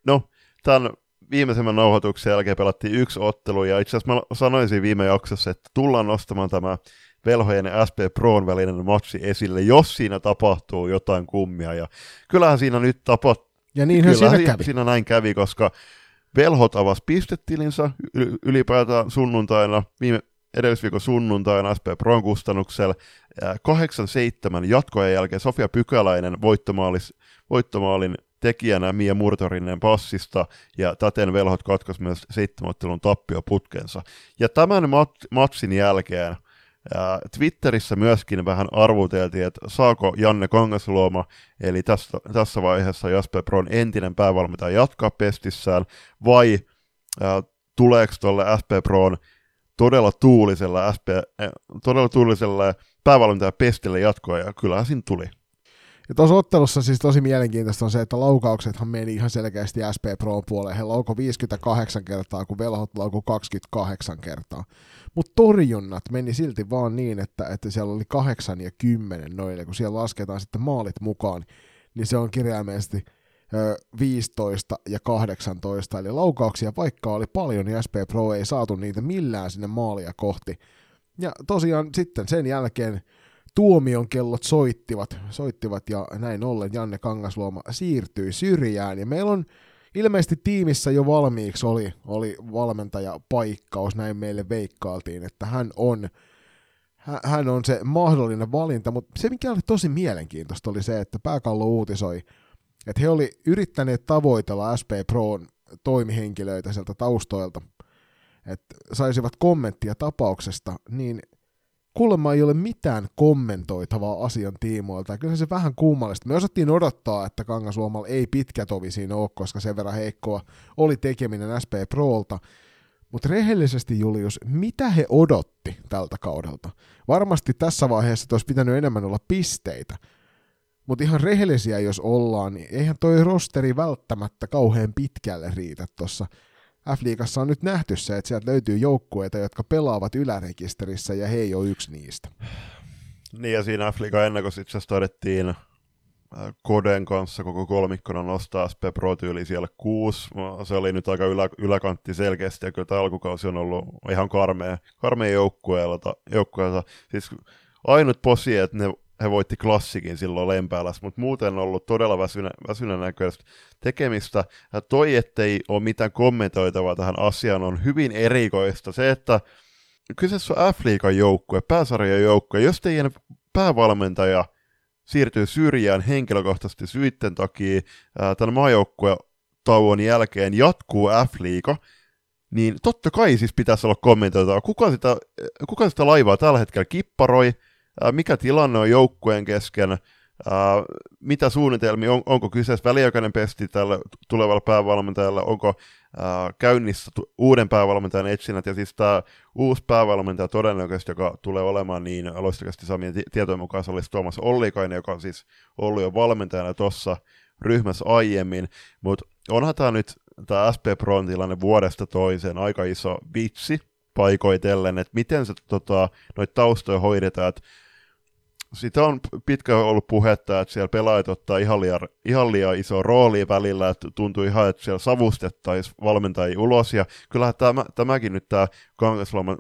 no tämän viimeisemmän nauhoituksen jälkeen pelattiin yksi ottelu, ja itse asiassa mä sanoisin viime jaksossa, että tullaan nostamaan tämä velhojen ja SP Proon välinen matsi esille, jos siinä tapahtuu jotain kummia, ja kyllähän siinä nyt tapahtui. Ja niinhän siinä kävi. Siinä näin kävi, koska velhot avasi pistetilinsä ylipäätään sunnuntaina, viime, edellisviikon sunnuntaina SP Proon kustannuksella. 8-7 jatkojen jälkeen Sofia Pykäläinen voittomaalis, voittomaalin tekijänä Mia Murtorinen passista, ja täten velhot katkos myös seitsemänottelun tappioputkensa. Ja tämän mat- matsin jälkeen ja Twitterissä myöskin vähän arvuteltiin, että saako Janne Kangasluoma, eli tässä, tässä vaiheessa Jasper Bron entinen päävalmentaja jatkaa pestissään, vai ää, tuleeko tuolle SP Proon todella tuulisella, SP, äh, todella tuulisella päävalmentaja pestille jatkoa, ja kyllähän siinä tuli. Ja tuossa ottelussa siis tosi mielenkiintoista on se, että laukauksethan meni ihan selkeästi SP Pro puoleen. He laukoi 58 kertaa, kun velhot laukoi 28 kertaa. Mutta torjunnat meni silti vaan niin, että, että siellä oli 8 ja 10 noille, kun siellä lasketaan sitten maalit mukaan, niin se on kirjaimellisesti 15 ja 18, eli laukauksia vaikka oli paljon, niin SP Pro ei saatu niitä millään sinne maalia kohti. Ja tosiaan sitten sen jälkeen tuomion kellot soittivat, soittivat ja näin ollen Janne Kangasluoma siirtyi syrjään. Ja meillä on ilmeisesti tiimissä jo valmiiksi oli, oli valmentajapaikkaus, näin meille veikkaaltiin, että hän on, hän on se mahdollinen valinta, mutta se mikä oli tosi mielenkiintoista oli se, että Pääkallo uutisoi, että he oli yrittäneet tavoitella SP Proon toimihenkilöitä sieltä taustoilta, että saisivat kommenttia tapauksesta, niin kuulemma ei ole mitään kommentoitavaa asian tiimoilta. Kyllä se vähän kummallista. Me osattiin odottaa, että Kangasuomalla ei pitkä tovi siinä ole, koska sen verran heikkoa oli tekeminen SP Prolta. Mutta rehellisesti Julius, mitä he odotti tältä kaudelta? Varmasti tässä vaiheessa olisi pitänyt enemmän olla pisteitä. Mutta ihan rehellisiä jos ollaan, niin eihän toi rosteri välttämättä kauhean pitkälle riitä tuossa F-liigassa on nyt nähty se, että sieltä löytyy joukkueita, jotka pelaavat ylärekisterissä, ja he ei ole yksi niistä. Niin, ja siinä F-liigan ennakossa itse asiassa todettiin äh, Koden kanssa koko kolmikkona nostaa SP Pro tyyli siellä kuusi. Se oli nyt aika ylä, yläkantti selkeästi, ja kyllä tämä alkukausi on ollut ihan karmea, karmea joukkueelta. joukkueelta. Siis ainut posi, että ne he voitti klassikin silloin Lempäälässä, mutta muuten on ollut todella väsynä, väsynä näköistä tekemistä. Ja toi, ettei ole mitään kommentoitavaa tähän asiaan, on hyvin erikoista. Se, että kyseessä on F-liigan joukkue, pääsarjan joukkue, jos teidän päävalmentaja siirtyy syrjään henkilökohtaisesti syitten takia tämän maajoukkueen tauon jälkeen jatkuu F-liiga, niin totta kai siis pitäisi olla kommentoitavaa. Kuka sitä, kuka sitä laivaa tällä hetkellä kipparoi, mikä tilanne on joukkueen kesken, mitä suunnitelmia, on, onko kyseessä väliaikainen pesti tällä tulevalla päävalmentajalla, onko käynnissä uuden päävalmentajan etsinnät, ja siis tämä uusi päävalmentaja todennäköisesti, joka tulee olemaan niin loistakasti saamien tietojen mukaan, se olisi Tuomas Ollikainen, joka on siis ollut jo valmentajana tuossa ryhmässä aiemmin, mutta onhan tämä nyt tämä SP Proon tilanne vuodesta toiseen aika iso vitsi paikoitellen, että miten se tota, noita taustoja hoidetaan, sitä on pitkään ollut puhetta, että siellä pelaajat ottaa ihan liian, ihan liian iso rooli välillä, että tuntuu ihan, että siellä savustettaisiin valmentajia ulos, ja kyllähän tämä, tämäkin nyt tämä Kangasloman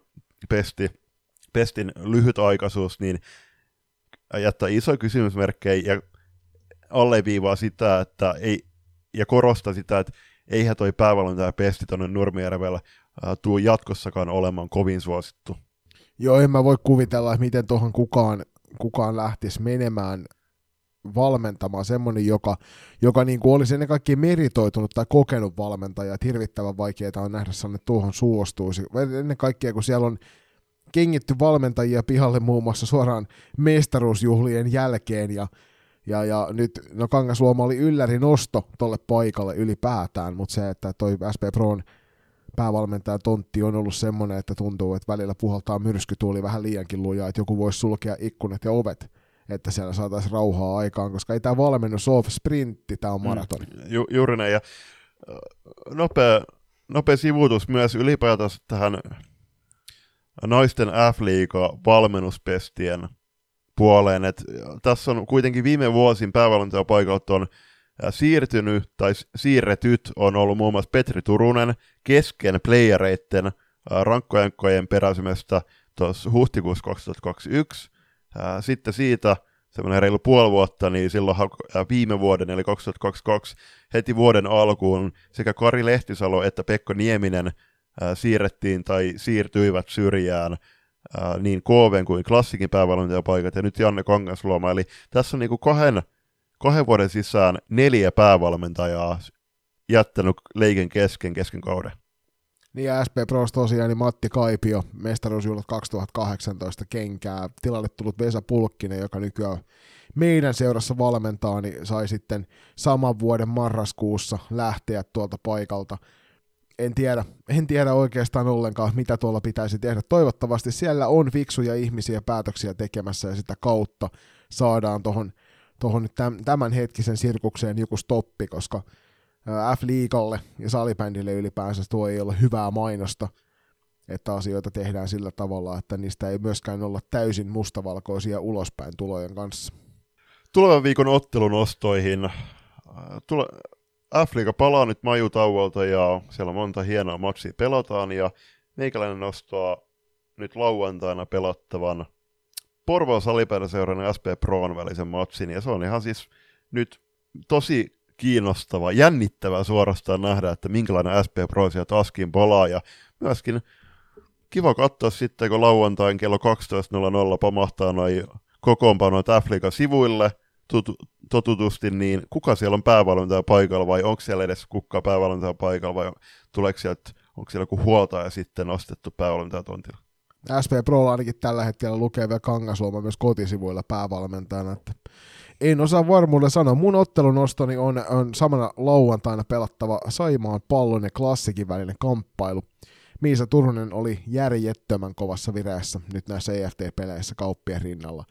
pesti, pestin lyhytaikaisuus, niin jättää iso kysymysmerkkejä ja alleviivaa sitä, että ei, ja korostaa sitä, että eihän toi päävalmentaja pesti tuonne Nurmijärvellä tuu jatkossakaan olemaan kovin suosittu. Joo, en mä voi kuvitella, että miten tuohon kukaan kukaan lähtisi menemään valmentamaan semmoinen, joka, joka niin kuin olisi ennen kaikkea meritoitunut tai kokenut valmentaja, että hirvittävän vaikeaa on nähdä sellainen, tuohon suostuisi. Ennen kaikkea, kun siellä on kengitty valmentajia pihalle muun muassa suoraan mestaruusjuhlien jälkeen, ja, ja, ja nyt, no Kangasluoma oli ylläri nosto tolle paikalle ylipäätään, mutta se, että toi SP Proon päävalmentaja tontti on ollut semmoinen, että tuntuu, että välillä puhaltaa myrskytuuli vähän liiankin lujaa, että joku voisi sulkea ikkunat ja ovet, että siellä saataisiin rauhaa aikaan, koska ei tämä valmennus ole sprintti, tämä on maratoni. Mm, ju, juuri näin, ja nopea, nopea sivuutus myös ylipäätään tähän naisten F-liiga valmennuspestien puoleen, että tässä on kuitenkin viime vuosin päävalmentajapaikalta on siirtynyt tai siirretyt on ollut muun muassa Petri Turunen kesken playereiden rankkojankkojen peräisemästä tuossa huhtikuussa 2021. Sitten siitä semmoinen reilu puoli vuotta, niin silloin viime vuoden, eli 2022, heti vuoden alkuun sekä Kari Lehtisalo että Pekko Nieminen siirrettiin tai siirtyivät syrjään ää, niin KV kuin klassikin päävalmentajapaikat, ja nyt Janne Kangasluoma. Eli tässä on niin kuin kahden, kahden vuoden sisään neljä päävalmentajaa jättänyt leikin kesken kesken kauden. Niin ja SP Pros tosiaan, niin Matti Kaipio, mestaruusjuhlat 2018 kenkää, tilalle tullut Vesa Pulkkinen, joka nykyään meidän seurassa valmentaa, niin sai sitten saman vuoden marraskuussa lähteä tuolta paikalta. En tiedä, en tiedä oikeastaan ollenkaan, mitä tuolla pitäisi tehdä. Toivottavasti siellä on fiksuja ihmisiä päätöksiä tekemässä ja sitä kautta saadaan tuohon tohon tämän hetkisen sirkukseen joku stoppi, koska F-liikalle ja salibändille ylipäänsä tuo ei ole hyvää mainosta, että asioita tehdään sillä tavalla, että niistä ei myöskään olla täysin mustavalkoisia ulospäin tulojen kanssa. Tulevan viikon ottelun ostoihin. F-liiga palaa nyt majutauolta ja siellä monta hienoa matsia pelataan ja meikäläinen nostaa nyt lauantaina pelattavan Porvoon salipäädäseuran ja SP Proon välisen matsin ja se on ihan siis nyt tosi kiinnostava, jännittävä suorastaan nähdä, että minkälainen SP Pro sieltä taskin palaa, ja myöskin kiva katsoa sitten, kun lauantain kello 12.00 pamahtaa noin kokoonpanoit Afrikan sivuille tut- totutusti, niin kuka siellä on päävalmentaja paikalla, vai onko siellä edes kuka päävalmentaja paikalla, vai tuleeko sieltä, onko siellä joku huoltaja sitten nostettu päävalmentaja tontilla? SP Pro ainakin tällä hetkellä lukee vielä Kangasluoma myös kotisivuilla päävalmentajana, että en osaa varmuudella sanoa. Mun ottelunostoni on, on samana lauantaina pelattava Saimaan pallon ja klassikin välinen kamppailu. Miisa Turunen oli järjettömän kovassa vireessä nyt näissä EFT-peleissä kauppien rinnalla.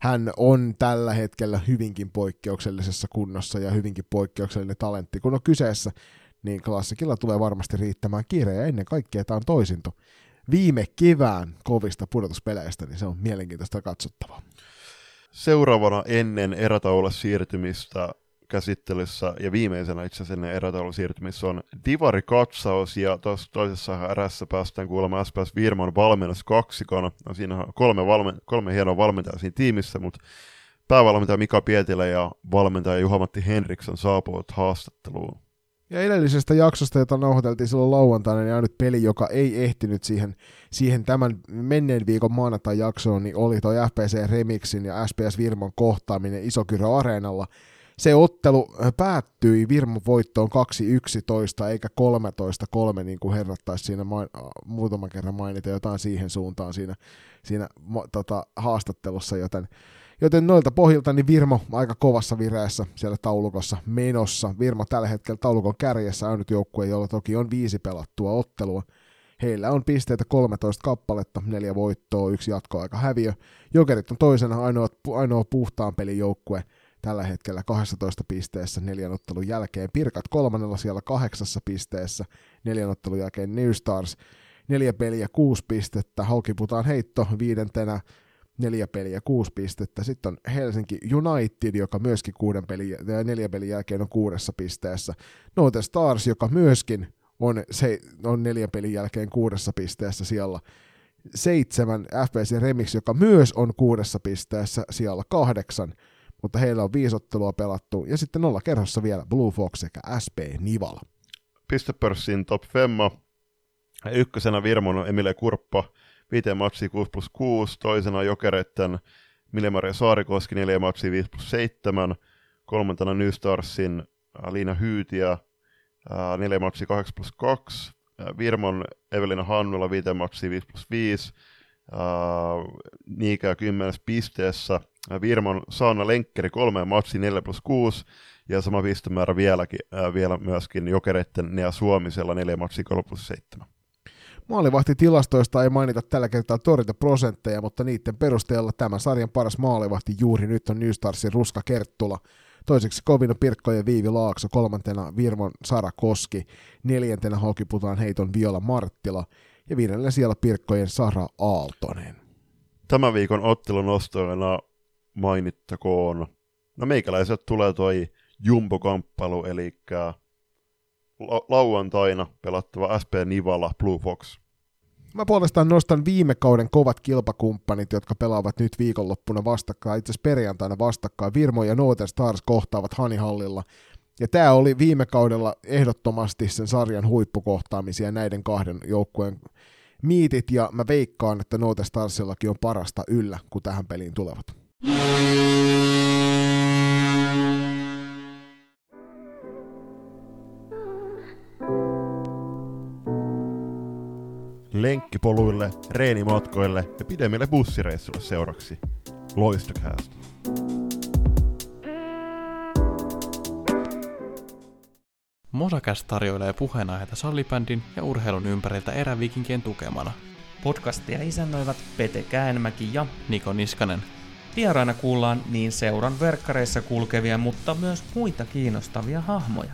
Hän on tällä hetkellä hyvinkin poikkeuksellisessa kunnossa ja hyvinkin poikkeuksellinen talentti. Kun on kyseessä, niin klassikilla tulee varmasti riittämään kiire ja ennen kaikkea tämä on toisinto. Viime kevään kovista pudotuspeleistä, niin se on mielenkiintoista katsottavaa. Seuraavana ennen erätaululle siirtymistä käsittelyssä ja viimeisenä itse asiassa ennen erätaulun siirtymistä on Divari-katsaus ja tuossa toisessa erässä päästään kuulemaan SPS Virman valmennus kaksikon. No, siinä on kolme, valme, kolme hienoa valmentajaa siinä tiimissä, mutta päävalmentaja Mika Pietilä ja valmentaja Juha-Matti Henriksson saapuvat haastatteluun. Ja edellisestä jaksosta, jota nauhoiteltiin silloin lauantaina, niin ainut peli, joka ei ehtinyt siihen, siihen tämän menneen viikon maanantai jaksoon, niin oli tuo FPC Remixin ja SPS Virmon kohtaaminen Isokyrö Areenalla. Se ottelu päättyi Virmon voittoon 2-11 eikä 13-3, niin kuin herrat taisi siinä main, muutaman kerran mainita jotain siihen suuntaan siinä, siinä tota, haastattelussa, joten Joten noilta pohjilta niin Virmo aika kovassa vireessä siellä taulukossa menossa. Virmo tällä hetkellä taulukon kärjessä nyt joukkue, jolla toki on viisi pelattua ottelua. Heillä on pisteitä 13 kappaletta, neljä voittoa, yksi jatkoaika häviö. Jokerit on toisena ainoa, ainoa puhtaan pelin joukkue tällä hetkellä 12 pisteessä neljän ottelun jälkeen. Pirkat kolmannella siellä kahdeksassa pisteessä neljän ottelun jälkeen New Stars neljä peliä, kuusi pistettä, Haukiputaan heitto viidentenä, neljä peliä, kuusi pistettä. Sitten on Helsinki United, joka myöskin kuuden pelin, neljä pelin jälkeen on kuudessa pisteessä. Note Stars, joka myöskin on, se, on neljä pelin jälkeen kuudessa pisteessä siellä. Seitsemän FPC Remix, joka myös on kuudessa pisteessä siellä kahdeksan, mutta heillä on viisottelua pelattu. Ja sitten nolla kerhossa vielä Blue Fox sekä SP Nivala. Pistepörssin top femma. Ykkösenä Virmon Emilie Kurppa, viiteen matsia 6 plus 6, toisena Jokereiden Milemaria Saarikoski 4 matsia 5 plus 7, kolmantena New Starsin Liina Hyytiä 4 matsia 8 plus 2, Virmon Evelina Hannula 5 matsia 5 plus 5, Niikä 10 pisteessä, Virmon Sauna Lenkkeri 3 matsia 4 plus 6, ja sama pistemäärä vieläkin, vielä myöskin Jokereiden Nea Suomisella 4 matsia 3 plus 7. Maalivahtitilastoista ei mainita tällä kertaa torjuntaprosentteja, mutta niiden perusteella tämän sarjan paras maalivahti juuri nyt on New Starsin Ruska Kerttula. Toiseksi kovin on Pirkkojen Viivi Laakso, kolmantena Virmon Sara Koski, neljäntenä Hokiputaan heiton Viola Marttila ja viidennellä siellä Pirkkojen Sara Aaltonen. Tämän viikon ottelun ostoina mainittakoon. No meikäläiset tulee toi Jumbo-kamppailu, eli lauantaina pelattava SP Nivala Blue Fox. Mä puolestaan nostan viime kauden kovat kilpakumppanit, jotka pelaavat nyt viikonloppuna vastakkain, itse asiassa perjantaina vastakkain. Virmo ja Northern Stars kohtaavat Hanihallilla. Ja tämä oli viime kaudella ehdottomasti sen sarjan huippukohtaamisia näiden kahden joukkueen miitit, ja mä veikkaan, että Note Starsillakin on parasta yllä, kun tähän peliin tulevat. Lenkkipoluille, reenimatkoille ja pidemmille bussireissuille seuraksi. Loistokäästä. Mosakäs tarjoilee puheenaiheita sallibändin ja urheilun ympäriltä erävikinkien tukemana. Podcastia isännöivät Pete Käänmäki ja Niko Niskanen. Vieraina kuullaan niin seuran verkkareissa kulkevia, mutta myös muita kiinnostavia hahmoja.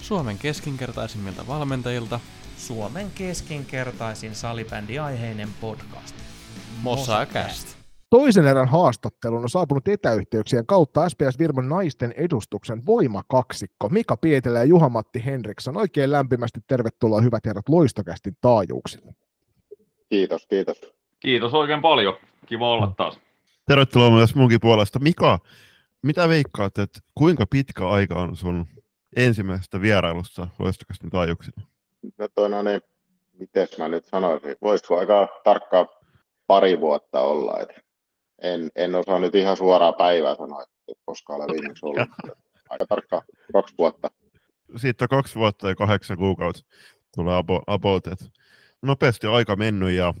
Suomen keskinkertaisimmilta valmentajilta Suomen keskinkertaisin salibändiaiheinen podcast. Mosakäst. Toisen erän haastattelun on saapunut etäyhteyksien kautta SPS Virmon naisten edustuksen voimakaksikko Mika Pietelä ja Juha-Matti Henriksson. Oikein lämpimästi tervetuloa hyvät herrat Loistokästin taajuuksille. Kiitos, kiitos. Kiitos oikein paljon. Kiva olla taas. Tervetuloa myös munkin puolesta. Mika, mitä veikkaat, että kuinka pitkä aika on sun ensimmäisestä vierailusta Loistokästin taajuuksille? No toi, no niin, miten mä nyt sanoisin, voisiko aika tarkkaa pari vuotta olla, että en, en osaa nyt ihan suoraa päivää sanoa, että koska olen viimeksi ollut. Aika tarkkaa kaksi vuotta. Siitä on kaksi vuotta ja kahdeksan kuukautta tulee about, että nopeasti aika mennyt ja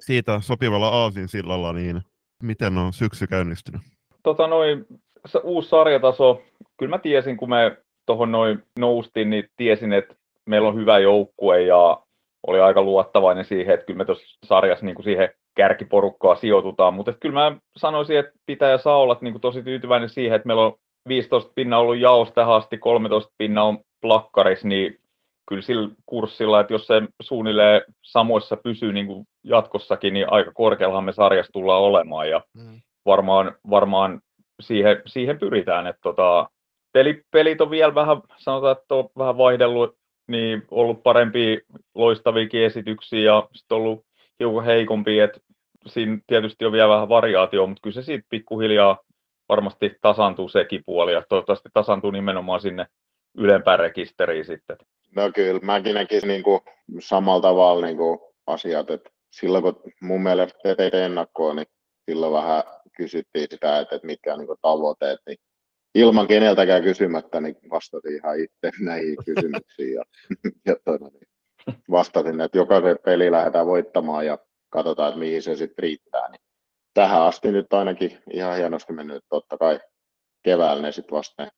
siitä sopivalla aasin sillalla, niin miten on syksy käynnistynyt? Tota noin, se uusi sarjataso, kyllä mä tiesin, kun me tuohon noin noustiin, niin tiesin, että meillä on hyvä joukkue ja oli aika luottavainen siihen, että kyllä me tuossa sarjassa niin kuin siihen kärkiporukkaa sijoitutaan, mutta kyllä mä sanoisin, että pitää ja saa olla niin kuin tosi tyytyväinen siihen, että meillä on 15 pinna ollut jaos tähän asti, 13 pinna on plakkaris, niin kyllä sillä kurssilla, että jos se suunnilleen samoissa pysyy niin kuin jatkossakin, niin aika korkeallahan me sarjassa tullaan olemaan ja mm. varmaan, varmaan siihen, siihen pyritään, että tota, peli, pelit on vielä vähän, sanotaan, että on vähän vaihdellut niin ollut parempia loistaviakin esityksiä ja sitten ollut hiukan heikompi, että siinä tietysti on vielä vähän variaatio, mutta kyllä se siitä pikkuhiljaa varmasti tasantuu sekin puoli ja toivottavasti tasantuu nimenomaan sinne ylempään rekisteriin sitten. No kyllä, mäkin näkisin niin kuin samalla tavalla niin kuin asiat, että silloin kun mun mielestä te teit ennakkoa, niin silloin vähän kysyttiin sitä, että, että mitkä on niin tavoitteet, niin ilman keneltäkään kysymättä, niin vastasin ihan itse näihin kysymyksiin. Ja, [laughs] ja tuota, niin vastasin, että jokaisen peli lähdetään voittamaan ja katsotaan, että mihin se sitten riittää. Niin tähän asti nyt ainakin ihan hienosti mennyt. Totta kai keväällä ne sitten vasta ne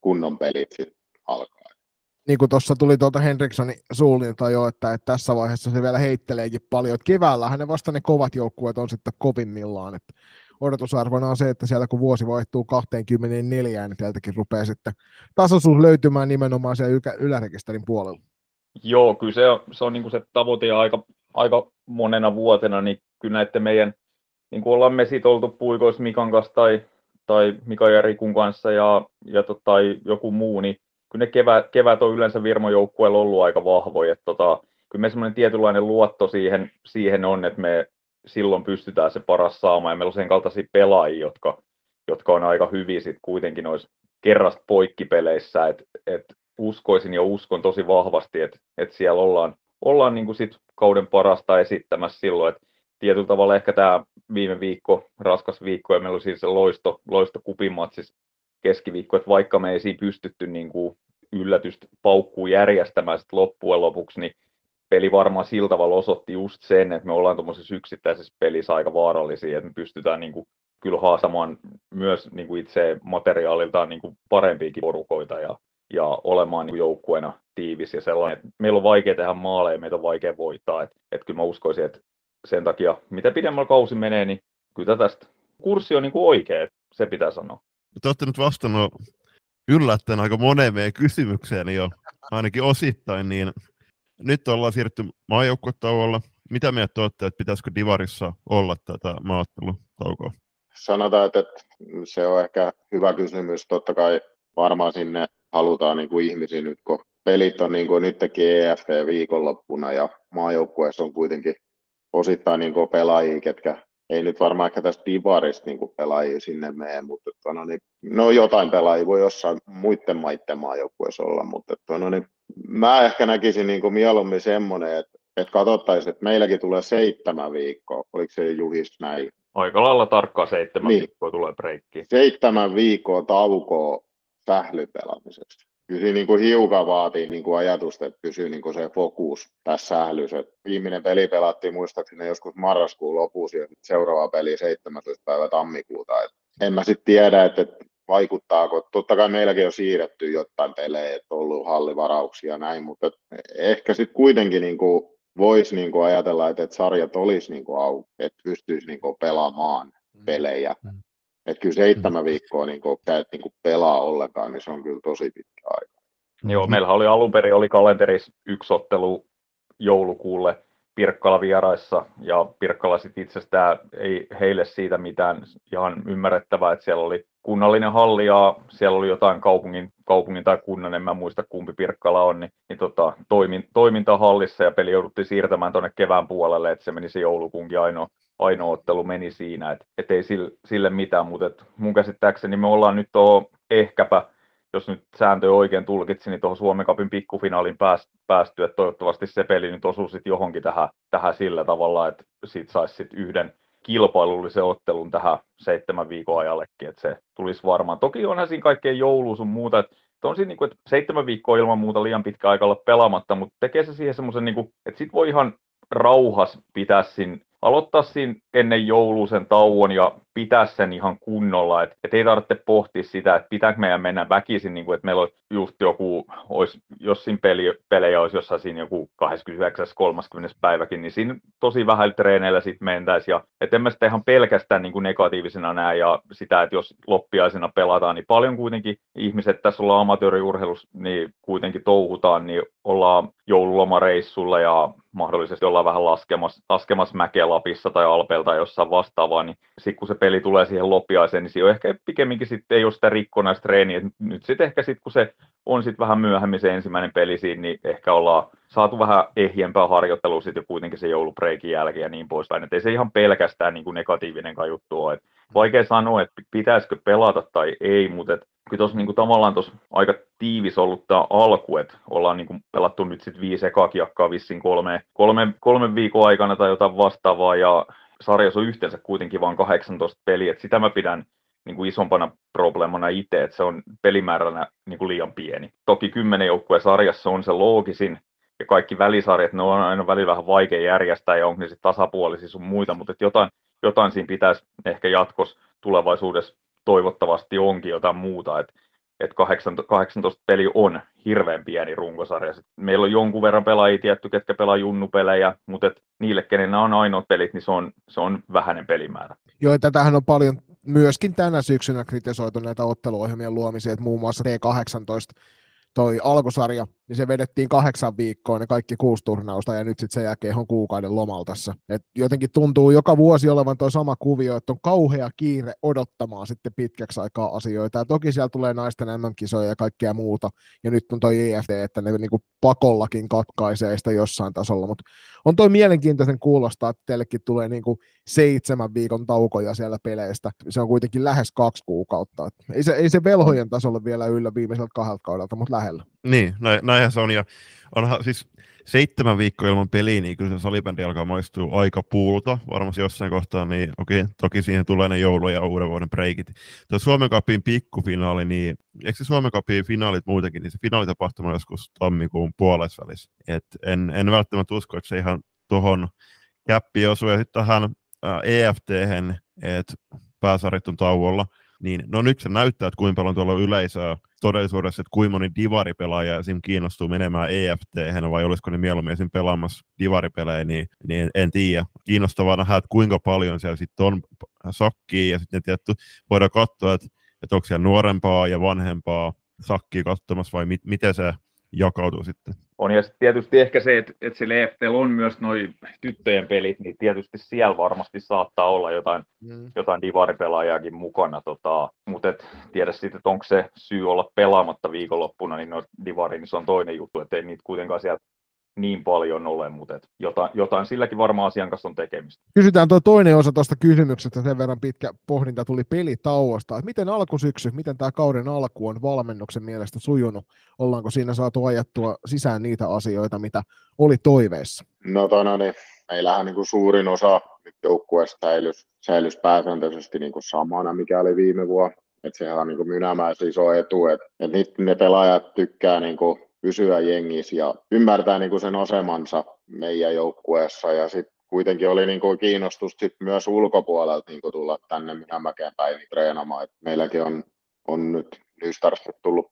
kunnon pelit sit alkaa. Niin kuin tuossa tuli tuolta Henrikssonin suunnilta jo, että, että, tässä vaiheessa se vielä heitteleekin paljon. Että keväällähän ne vasta ne kovat joukkueet on sitten kovimmillaan. Että odotusarvona on se, että siellä kun vuosi vaihtuu 24, niin sieltäkin rupeaa sitten tasoisuus löytymään nimenomaan siellä ylärekisterin puolella. Joo, kyllä se on, se, on niin kuin se tavoite aika, aika monena vuotena, niin kyllä näette meidän, niin kuin ollaan me siitä oltu puikoissa Mikan kanssa tai, tai Mika ja Rikun kanssa ja, ja to, tai joku muu, niin kyllä ne kevät, kevät on yleensä Virmo-joukkueella ollut aika vahvoja, tota, kyllä me semmoinen tietynlainen luotto siihen, siihen on, että me silloin pystytään se paras saamaan. Ja meillä on sen kaltaisia pelaajia, jotka, jotka on aika hyviä sitten kuitenkin noissa kerrasta poikkipeleissä, että et uskoisin ja uskon tosi vahvasti, että et siellä ollaan, ollaan niin kuin sit kauden parasta esittämässä silloin, että tietyllä tavalla ehkä tämä viime viikko, raskas viikko, ja meillä oli siis se loisto, loisto kupimatsis keskiviikko, että vaikka me ei siinä pystytty niin kuin yllätystä paukkuun järjestämään sit loppujen lopuksi, niin peli varmaan sillä tavalla osoitti just sen, että me ollaan tuommoisessa yksittäisessä pelissä aika vaarallisia, että me pystytään niin kuin, kyllä haastamaan myös niin kuin itse materiaaliltaan niin kuin parempiakin porukoita ja, ja olemaan niin joukkueena tiivis ja sellainen, että meillä on vaikea tehdä maaleja ja meitä on vaikea voittaa, että, että kyllä mä uskoisin, että sen takia mitä pidemmällä kausi menee, niin kyllä tästä kurssi on niin kuin oikea, se pitää sanoa. Te olette nyt vastannut yllättäen aika moneen meidän kysymykseen jo, ainakin osittain, niin nyt ollaan siirrytty maajoukkuetauolla. Mitä mieltä olette, että pitäisikö Divarissa olla tätä maattelutaukoa? Sanotaan, että se on ehkä hyvä kysymys. Totta kai varmaan sinne halutaan niin kuin ihmisiä nyt, kun pelit on niin kuin nytkin EFT viikonloppuna ja maajoukkueessa on kuitenkin osittain niin kuin pelaajia, ketkä ei nyt varmaan ehkä tästä Divarista niin kuin pelaajia sinne mene, mutta että, no, niin, no jotain pelaajia voi jossain muiden maiden maajoukkueessa olla, mutta että, no, niin, mä ehkä näkisin niin kuin mieluummin semmoinen, että, että katsottaisiin, että meilläkin tulee seitsemän viikkoa, oliko se Juhis näin? Aika lailla tarkkaan seitsemän Niin. viikkoa tulee breikki. Seitsemän viikkoa taukoa sählypelaamisesta. Kyllä niin kuin hiukan vaatii niin kuin ajatusta, että pysyy niin kuin se fokus tässä sählyssä. Viimeinen peli pelattiin muistaakseni joskus marraskuun lopussa ja seuraava peli 17. päivä tammikuuta. Et en mä sitten tiedä, että et vaikuttaako. Totta kai meilläkin on siirretty jotain pelejä, että on ollut hallivarauksia ja näin, mutta ehkä sitten kuitenkin niin kuin voisi niin kuin ajatella, että, että sarjat olisi niin kuin auki, että pystyisi niin kuin pelaamaan pelejä. Mm. Että kyllä seitsemän viikkoa niin kuin, sä et niin kuin pelaa ollenkaan, niin se on kyllä tosi pitkä aika. Joo, meillähän oli alun perin oli kalenterissa yksi ottelu joulukuulle Pirkkala vieraissa, ja Pirkkala sitten itsestään ei heille siitä mitään ihan ymmärrettävää, että siellä oli kunnallinen halli ja siellä oli jotain kaupungin, kaupungin tai kunnan, en mä muista kumpi Pirkkala on, niin, niin tota, toimin, toiminta hallissa ja peli jouduttiin siirtämään tuonne kevään puolelle, että se meni se joulukuunkin ainoa, ainoa ottelu meni siinä, että et ei sille, sille mitään, mutta mun käsittääkseni me ollaan nyt tuohon ehkäpä jos nyt sääntö oikein tulkitsin, niin tuohon Suomen Cupin pikkufinaalin pääs, päästy, että toivottavasti se peli nyt osuu sitten johonkin tähän, tähän sillä tavalla, että siitä saisi sitten yhden kilpailullisen ottelun tähän seitsemän viikon ajallekin, että se tulisi varmaan. Toki onhan siinä kaikkea joulua sun muuta, että on siinä niin kuin, että seitsemän viikkoa ilman muuta liian pitkä aika olla pelaamatta, mutta tekee se siihen semmoisen, niin että sit voi ihan rauhas pitää siinä, aloittaa siinä ennen joulua sen tauon ja pitää sen ihan kunnolla, että et ei tarvitse pohtia sitä, että pitääkö meidän mennä väkisin, niin kuin, että meillä olisi just joku, olisi, jos siinä peli, pelejä olisi jossain siinä joku 29.30. päiväkin, niin siinä tosi vähän treeneillä sitten mentäisiin, ja että en mä sitä ihan pelkästään niin kuin negatiivisena näe, ja sitä, että jos loppiaisena pelataan, niin paljon kuitenkin ihmiset tässä ollaan amatööriurheilussa, niin kuitenkin touhutaan, niin ollaan joululomareissulla ja mahdollisesti ollaan vähän laskemassa, laskemassa mäkeä Lapissa tai Alpeelta jossain vastaavaa, niin sitten kun se peli tulee siihen loppiaiseen, niin siinä on ehkä pikemminkin sitten ei ole sitä rikkonaista treeniä. Et Nyt sitten ehkä sitten kun se on sitten vähän myöhemmin se ensimmäinen peli siinä, niin ehkä ollaan saatu vähän ehjempää harjoittelua sitten jo kuitenkin se joulupreikin jälkeen ja niin poispäin. Että ei se ihan pelkästään niin kuin negatiivinen juttu ole. Et vaikea sanoa, että pitäisikö pelata tai ei, mutta et kyllä tuossa niinku tavallaan tuossa aika tiivis ollut tämä alku, että ollaan niinku pelattu nyt sitten viisi ekaa kiekkaa vissiin kolme, kolme, kolmen viikon aikana tai jotain vastaavaa, ja sarjassa on yhteensä kuitenkin vain 18 peliä, että sitä mä pidän niin kuin isompana probleemana itse, että se on pelimääränä niin kuin liian pieni. Toki kymmenen joukkueen sarjassa on se loogisin, ja kaikki välisarjat, ne on aina välillä vähän vaikea järjestää, ja onko ne sitten tasapuolisia sun muita, mutta että jotain, jotain siinä pitäisi ehkä jatkossa tulevaisuudessa toivottavasti onkin jotain muuta, että että 18, 18 peli on hirveän pieni runkosarja. Sit Meillä on jonkun verran pelaajia tietty, ketkä pelaa junnupelejä, mutta et niille, kenen nämä on ainoat pelit, niin se on, se on vähäinen pelimäärä. Joo, tätähän on paljon myöskin tänä syksynä kritisoitu näitä otteluohjelmien luomisia, että muun muassa T18 toi alkusarja, niin se vedettiin kahdeksan viikkoa ne kaikki kuusi turnausta ja nyt sitten sen jälkeen on kuukauden lomalla tässä. Et jotenkin tuntuu joka vuosi olevan tuo sama kuvio, että on kauhea kiire odottamaan sitten pitkäksi aikaa asioita. Ja toki siellä tulee naisten MM-kisoja ja kaikkea muuta. Ja nyt on toi EFT, että ne niinku pakollakin katkaisee sitä jossain tasolla. Mutta on toi mielenkiintoisen kuulostaa, että teillekin tulee niinku seitsemän viikon taukoja siellä peleistä. Se on kuitenkin lähes kaksi kuukautta. Et ei, se, ei se velhojen tasolle vielä yllä viimeiseltä kahdelta kaudelta, mutta lähellä. Niin, näin, näinhän se on. Ja onhan siis seitsemän viikkoa ilman peliä, niin kyllä se salibändi alkaa maistua aika puulta. Varmasti jossain kohtaa, niin okei, toki siihen tulee ne joulu- ja uuden vuoden breikit. Tuo Suomen Cupin pikkufinaali, niin eikö se Suomen Cupin finaalit muutenkin, niin se finaalitapahtuma on joskus tammikuun puolesvälissä. Et en, en välttämättä usko, että se ihan tuohon käppi osuu. Ja sitten tähän EFT, että pääsarit on tauolla, niin no nyt se näyttää, että kuinka paljon tuolla on yleisöä todellisuudessa, että kuinka moni divaripelaaja esim. kiinnostuu menemään EFT, vai olisiko ne mieluummin esim. pelaamassa divaripelejä, niin, niin en tiedä. Kiinnostavaa nähdä, että kuinka paljon siellä sitten on sakkia, ja sitten tietty voidaan katsoa, että, että onko siellä nuorempaa ja vanhempaa sakkia katsomassa, vai mit, miten se jakautuu sitten. On ja sitten tietysti ehkä se, että, että sillä EFTL on myös noin tyttöjen pelit, niin tietysti siellä varmasti saattaa olla jotain, mm. jotain divaripelaajaakin mukana. Tota, mutta et tiedä sitten, että onko se syy olla pelaamatta viikonloppuna, niin no divari, niin se on toinen juttu, että ei niitä kuitenkaan sieltä niin paljon ole, mutta et jotain, jotain silläkin varmaan asian kanssa on tekemistä. Kysytään tuo toinen osa tuosta kysymyksestä, sen verran pitkä pohdinta tuli pelitauosta. Että miten alkusyksy, miten tämä kauden alku on valmennuksen mielestä sujunut? Ollaanko siinä saatu ajattua sisään niitä asioita, mitä oli toiveessa? No toi, no niin, meillähän niin kuin suurin osa nyt joukkueesta säilys, säilys pääsääntöisesti niin kuin samana, mikä oli viime vuonna. Et sehän on niin kuin Mynämäessä iso etu, että et nyt ne pelaajat tykkää niin kuin pysyä jengissä ja ymmärtää niin kuin sen asemansa meidän joukkueessa ja sitten kuitenkin oli niin kuin kiinnostus sit myös ulkopuolelta niin kuin tulla tänne Mynämäkeen päivin treenaamaan. Et meilläkin on, on nyt Nystarsta tullut,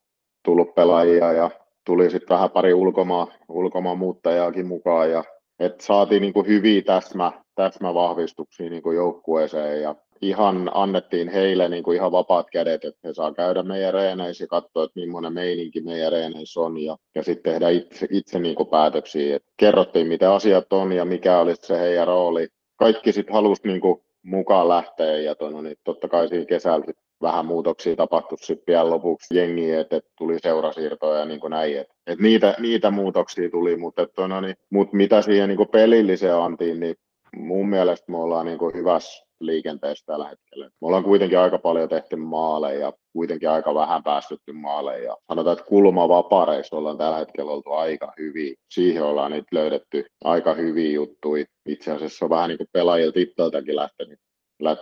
tullut pelaajia ja tuli sitten vähän pari ulkomaan, ulkomaan muuttajaakin mukaan ja et saatiin niin kuin hyviä täsmä, täsmävahvistuksia niin kuin joukkueeseen ja ihan annettiin heille niin kuin ihan vapaat kädet, että he saa käydä meidän reeneissä ja katsoa, että millainen meininki meidän reeneissä on ja, ja sitten tehdä itse, itse niin kuin päätöksiä. Et kerrottiin, mitä asiat on ja mikä olisi se heidän rooli. Kaikki sitten halusi niin kuin mukaan lähteä ja tono, niin totta kai siinä kesällä sit vähän muutoksia tapahtui sitten vielä lopuksi jengiä, että, että tuli seurasiirtoja ja niin kuin näin. Että, että niitä, niitä, muutoksia tuli, mutta, että, no, niin, mutta mitä siihen niin kuin pelilliseen antiin, niin mun mielestä me ollaan niin kuin hyvässä liikenteessä tällä hetkellä. Me ollaan kuitenkin aika paljon tehty maaleja ja kuitenkin aika vähän päästetty maaleja. Ja sanotaan, että kulmavapareissa ollaan tällä hetkellä oltu aika hyviä. Siihen ollaan nyt löydetty aika hyviä juttuja. Itse asiassa on vähän niin kuin pelaajilta itseltäkin lähtenyt,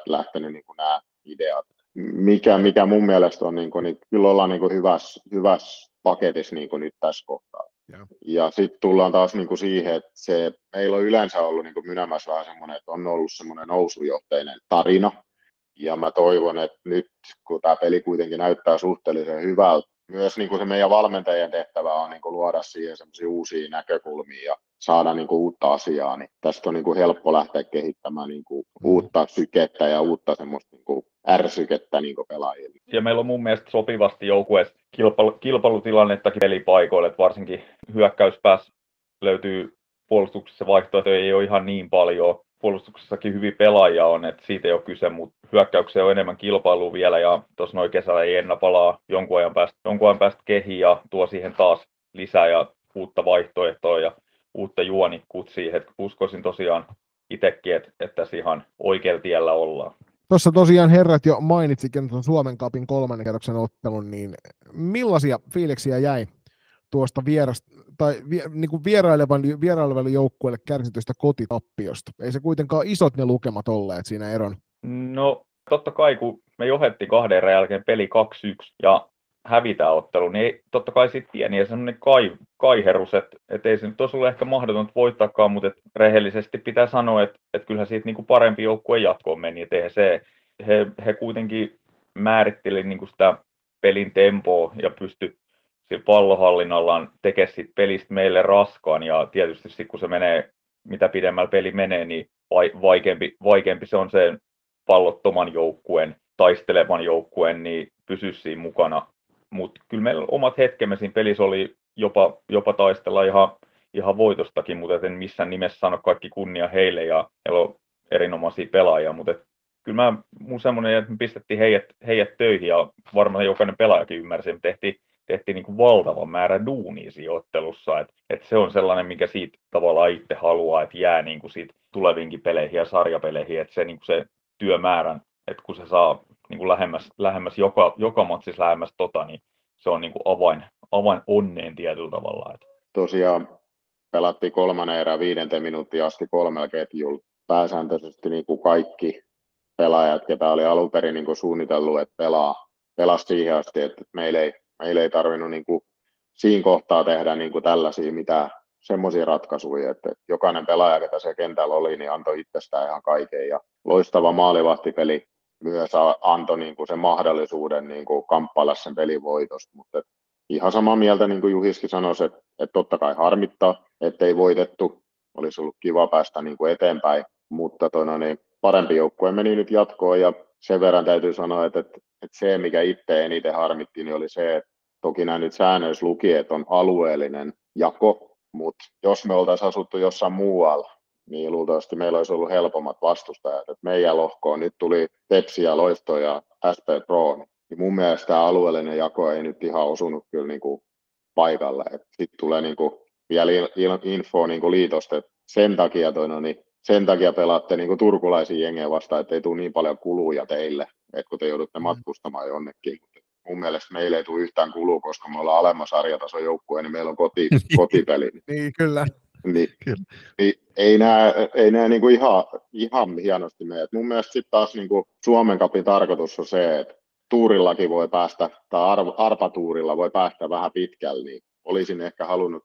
lähtenyt niin kuin nämä ideat. Mikä, mikä mun mielestä on, niin, kuin, niin kyllä ollaan niin kuin hyvässä, hyvässä paketissa niin kuin nyt tässä kohtaa. Ja, ja sitten tullaan taas niin kuin siihen, että se, meillä on yleensä ollut niin Mynämässä vähän semmoinen, että on ollut semmoinen nousujohteinen tarina. Ja mä toivon, että nyt kun tämä peli kuitenkin näyttää suhteellisen hyvältä, myös niin kuin se meidän valmentajien tehtävä on niin kuin luoda siihen semmoisia uusia näkökulmia ja saada niin kuin uutta asiaa, niin tästä on niin kuin helppo lähteä kehittämään niin kuin mm. uutta sykettä ja uutta semmoista niin kuin ärsykettä niin kuin pelaajille. Ja meillä on mun mielestä sopivasti joukkueessa kilpailu, kilpailutilannettakin pelipaikoille, että varsinkin hyökkäyspäässä löytyy puolustuksessa vaihtoehtoja ei ole ihan niin paljon. Puolustuksessakin hyvin pelaajia on, että siitä ei ole kyse, mutta hyökkäyksessä on enemmän kilpailua vielä ja tuossa noin kesällä ei enää palaa jonkun ajan päästä, jonkun ajan päästä kehiin ja tuo siihen taas lisää ja uutta vaihtoehtoa ja uutta juonikkuut siihen. Että uskoisin tosiaan itsekin, että, että tässä ihan oikealla tiellä ollaan. Tuossa tosiaan herrat jo mainitsikin tuon Suomen kapin kolmannen kerroksen ottelun, niin millaisia fiiliksiä jäi tuosta vierasta, tai vi, niin kuin vierailevan, vierailevalle joukkueelle kärsitystä kotitappiosta? Ei se kuitenkaan isot ne lukemat olleet siinä eron. No totta kai, kun me johettiin kahden erän jälkeen peli 2-1 ja hävitä ottelu, niin totta kai sitten pieni ja semmoinen kai, kaiherus, että et ei se nyt olisi ollut ehkä mahdotonta voittaakaan, mutta et rehellisesti pitää sanoa, että et kyllähän siitä niinku parempi joukkue jatkoon meni, että se, he, he kuitenkin määritteli niinku sitä pelin tempoa ja pysty pallohallinnallaan tekemään siitä pelistä meille raskaan ja tietysti sitten kun se menee, mitä pidemmällä peli menee, niin vaikeampi, vaikeampi se on se pallottoman joukkueen, taistelevan joukkueen, niin pysy siinä mukana. Mutta kyllä meillä omat hetkemme siinä pelissä oli jopa, jopa taistella ihan, ihan voitostakin, mutta en missään nimessä sano kaikki kunnia heille ja heillä on erinomaisia pelaajia, mutta kyllä mä, mun semmoinen, että me pistettiin heidät, heidät töihin ja varmaan jokainen pelaajakin ymmärsi, että tehtiin, tehtiin niin kuin valtavan määrä duunia siinä ottelussa, että, että se on sellainen, mikä siitä tavallaan itse haluaa, että jää niin kuin siitä tuleviinkin peleihin ja sarjapeleihin, että se, niin kuin se työmäärän, että kun se saa niin kuin lähemmäs, lähemmäs joka, joka matsissa lähemmäs tota, niin se on niin kuin avain, avain onneen tietyllä tavalla. Että. Tosiaan pelattiin kolmannen erän viidenten minuuttia asti kolmella ketjulla. Pääsääntöisesti niin kuin kaikki pelaajat, ketä oli alun perin niin kuin suunnitellut, että pelaa, pelaa siihen asti, että meillä ei, meillä ei tarvinnut niin kuin siinä kohtaa tehdä niin kuin tällaisia mitä semmoisia ratkaisuja, että jokainen pelaaja, ketä se kentällä oli, niin antoi itsestään ihan kaiken. Ja loistava maalivahtipeli myös antoi niin kuin sen mahdollisuuden niin kuin kamppailla sen pelivoitosta, mutta ihan samaa mieltä, niin kuin Juhiskin sanoi, että, että totta kai harmittaa, ettei voitettu, olisi ollut kiva päästä niin kuin eteenpäin, mutta toina, niin parempi joukkue meni nyt jatkoon ja sen verran täytyy sanoa, että, että, että se, mikä itse eniten harmitti, niin oli se, että toki nämä nyt säännöissä luki, että on alueellinen jako, mutta jos me oltaisiin asuttu jossain muualla, niin luultavasti meillä olisi ollut helpommat vastustajat. Et meidän lohkoon nyt tuli Tepsi ja Loisto ja SP Pro, niin mun mielestä tämä alueellinen jako ei nyt ihan osunut kyllä niin kuin paikalle. Sitten tulee niin kuin vielä info niin kuin liitosta, että sen takia, toi, no niin, sen takia pelaatte niin kuin turkulaisiin jengejä vastaan, että ei tule niin paljon kuluja teille, että kun te joudutte mm. matkustamaan jonnekin. Mun mielestä meillä ei tule yhtään kulua, koska me ollaan alemmas sarjatason joukkue, niin meillä on koti, [laughs] kotipeli. niin, kyllä. Niin, Kyllä. niin ei nämä, ei nämä niinku ihan, ihan hienosti mene. Et mun mielestä sitten taas niinku Suomen kapin tarkoitus on se, että tuurillakin voi päästä, tai arpatuurilla voi päästä vähän pitkälle, niin olisin ehkä halunnut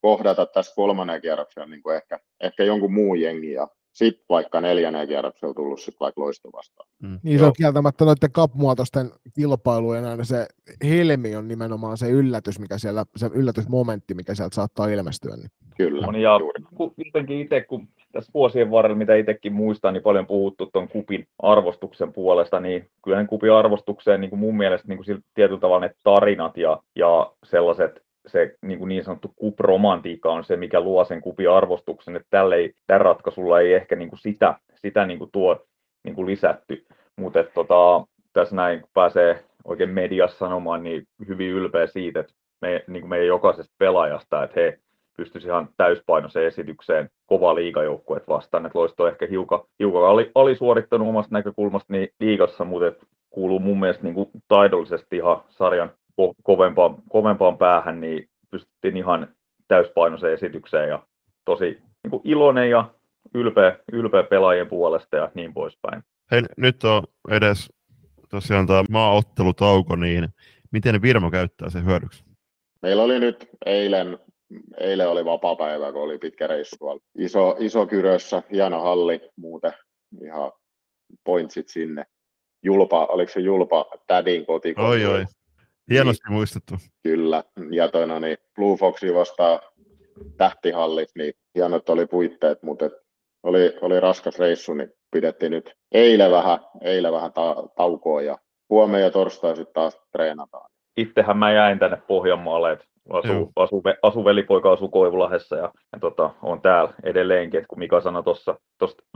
kohdata tässä kolmannen kierroksella niin kuin ehkä, ehkä jonkun muun jengi ja sitten vaikka neljännen kierroksella tullut sitten vaikka loisto vastaan. Niin se on kieltämättä noiden cup-muotoisten kilpailujen aina se helmi on nimenomaan se yllätys, mikä siellä, se yllätysmomentti, mikä sieltä saattaa ilmestyä. Niin. Kyllä, On, ja juuri. ku- jotenkin itse, kun tässä vuosien varrella, mitä itsekin muistan, niin paljon puhuttu tuon kupin arvostuksen puolesta, niin kyllähän kupin arvostukseen niin kuin mun mielestä niin kuin sillä tietyllä tavalla ne tarinat ja, ja sellaiset se niin, kuin niin sanottu kupromantiikka on se, mikä luo sen kupin arvostuksen, että tällä, ei, tällä ratkaisulla ei ehkä niin kuin sitä, sitä niin kuin tuo niin kuin lisätty, mutta tota, tässä näin kun pääsee oikein mediassa sanomaan, niin hyvin ylpeä siitä, että me, niin kuin meidän jokaisesta pelaajasta, että he pystyisi ihan täyspainoiseen esitykseen kova liigajoukkueet vastaan, että loisto ehkä hiukan, hiukan ali, alisuorittanut omasta näkökulmasta niin liigassa, mutta kuuluu mun mielestä niin kuin taidollisesti ihan sarjan ko- kovempaan, kovempaan päähän, niin pystyttiin ihan täyspainoiseen esitykseen ja tosi niin kuin iloinen ja ylpeä, ylpeä pelaajien puolesta ja niin poispäin. Hei, nyt on edes tosiaan tämä maaottelutauko, niin miten Virmo käyttää sen hyödyksi? Meillä oli nyt eilen, eilen oli vapaa-päivä, kun oli pitkä reissu tuolla. Iso, iso kyrössä, hieno halli, muuten ihan pointsit sinne. Julpa, oliko se Julpa Tädin kotikoti? Oi, oi. Hienosti muistettu. Kyllä, ja toina, niin Blue Foxi vastaa tähtihallit, niin hienot oli puitteet, mutta et oli, oli raskas reissu, niin pidettiin nyt eilen vähän, eilen vähän ta- taukoa ja huomenna ja torstai sitten taas treenataan. Itsehän mä jäin tänne Pohjanmaalle, että asu, asu, asu velipoika asuu Koivulahdessa ja, ja tota, on täällä edelleenkin, että kun Mika sanoi tuossa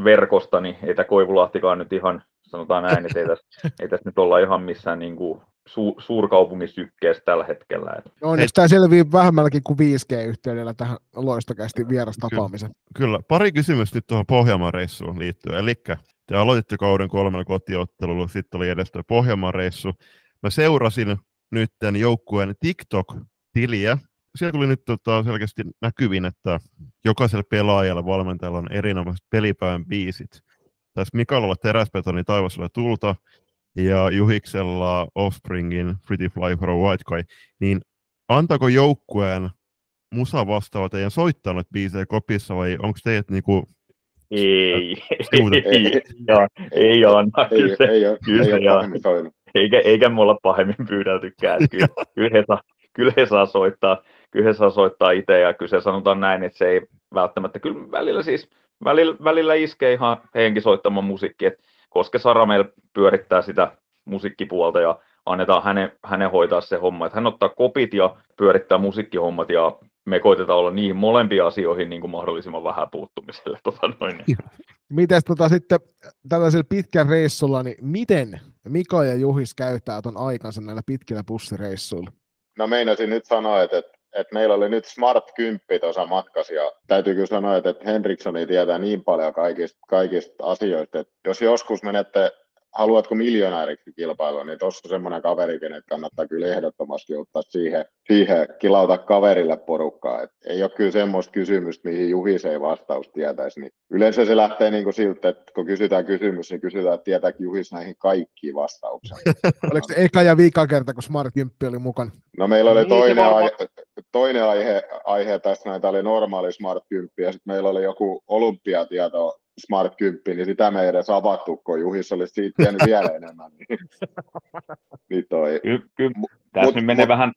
verkosta, niin ei tämä Koivulahtikaan nyt ihan, sanotaan näin, että ei tässä, [laughs] ei tässä nyt olla ihan missään niin kuin su, suurkaupungisykkeessä tällä hetkellä. Et No onneksi tämä selvii vähemmälläkin kuin 5G-yhteydellä tähän loistokästi vierastapaamisen. Kyllä. Pari kysymystä nyt tuohon Pohjanmaan reissuun liittyen. Eli te aloititte kauden kolmella kotiottelulla, sitten oli edes tuo Pohjanmaan reissu. Mä seurasin nyt joukkueen TikTok-tiliä. Siellä tuli nyt tota, selkeästi näkyvin, että jokaisella pelaajalla valmentajalla on erinomaiset pelipäivän biisit. Tässä Mikalolla teräsbetoni taivasella tulta ja Juhiksella Offspringin Pretty Fly for a White Guy. Niin antako joukkueen musa vastaava teidän soittaa noita biisejä kopissa vai onko teidät niinku, ei, Sivuta. [laughs] ei, ei, ja, ei anna, Ei, ei, ei soinut. eikä, eikä me olla pahemmin pyydeltykään. [laughs] Kyllä, kyllä, he saa, kyllä he saa soittaa, kyllä he saa soittaa itse ja kyllä se sanotaan näin, että se ei välttämättä, kyllä välillä siis, välillä, välillä iskee ihan henki soittamaan musiikki, että koska Sara meillä pyörittää sitä musiikkipuolta ja annetaan hänen, hänen hoitaa se homma, että hän ottaa kopit ja pyörittää musiikkihommat ja me koitetaan olla niihin molempiin asioihin niin kuin mahdollisimman vähän puuttumiselle. [laughs] Tota noin. Miten tota sitten tällaisella pitkän reissulla, niin miten Mika ja Juhis käyttää ton aikansa näillä pitkillä bussireissuilla? No meinasin nyt sanoa, että, että, että meillä oli nyt Smart 10 tuossa matkassa ja täytyy kyllä sanoa, että, Henrikssoni tietää niin paljon kaikista, kaikista asioista, että jos joskus menette, haluatko miljonääriksi kilpailua, niin tuossa on semmoinen kaveri, kenet kannattaa kyllä ehdottomasti ottaa siihen, siihen kilauta kaverille porukkaa. Et ei ole kyllä semmoista kysymystä, mihin Juhis ei vastaus tietäisi. Niin yleensä se lähtee niin kuin siltä, että kun kysytään kysymys, niin kysytään, että tietääkö Juhis näihin kaikkiin vastauksia. [laughs] Oliko se eka ja vika kerta, kun Smart 10 oli mukana? No meillä oli Niin, toinen, aihe, toinen aihe, aihe tässä näitä oli normaali Smart 10 ja sitten meillä oli joku olympiatieto Smart 10, niin sitä me ei edes avattu, kun Juhis olisi siitä tiennyt [laughs] vielä enemmän. Niin, niin toi. Ky, ky, Mut- tässä mut- nyt menee mut- vähän,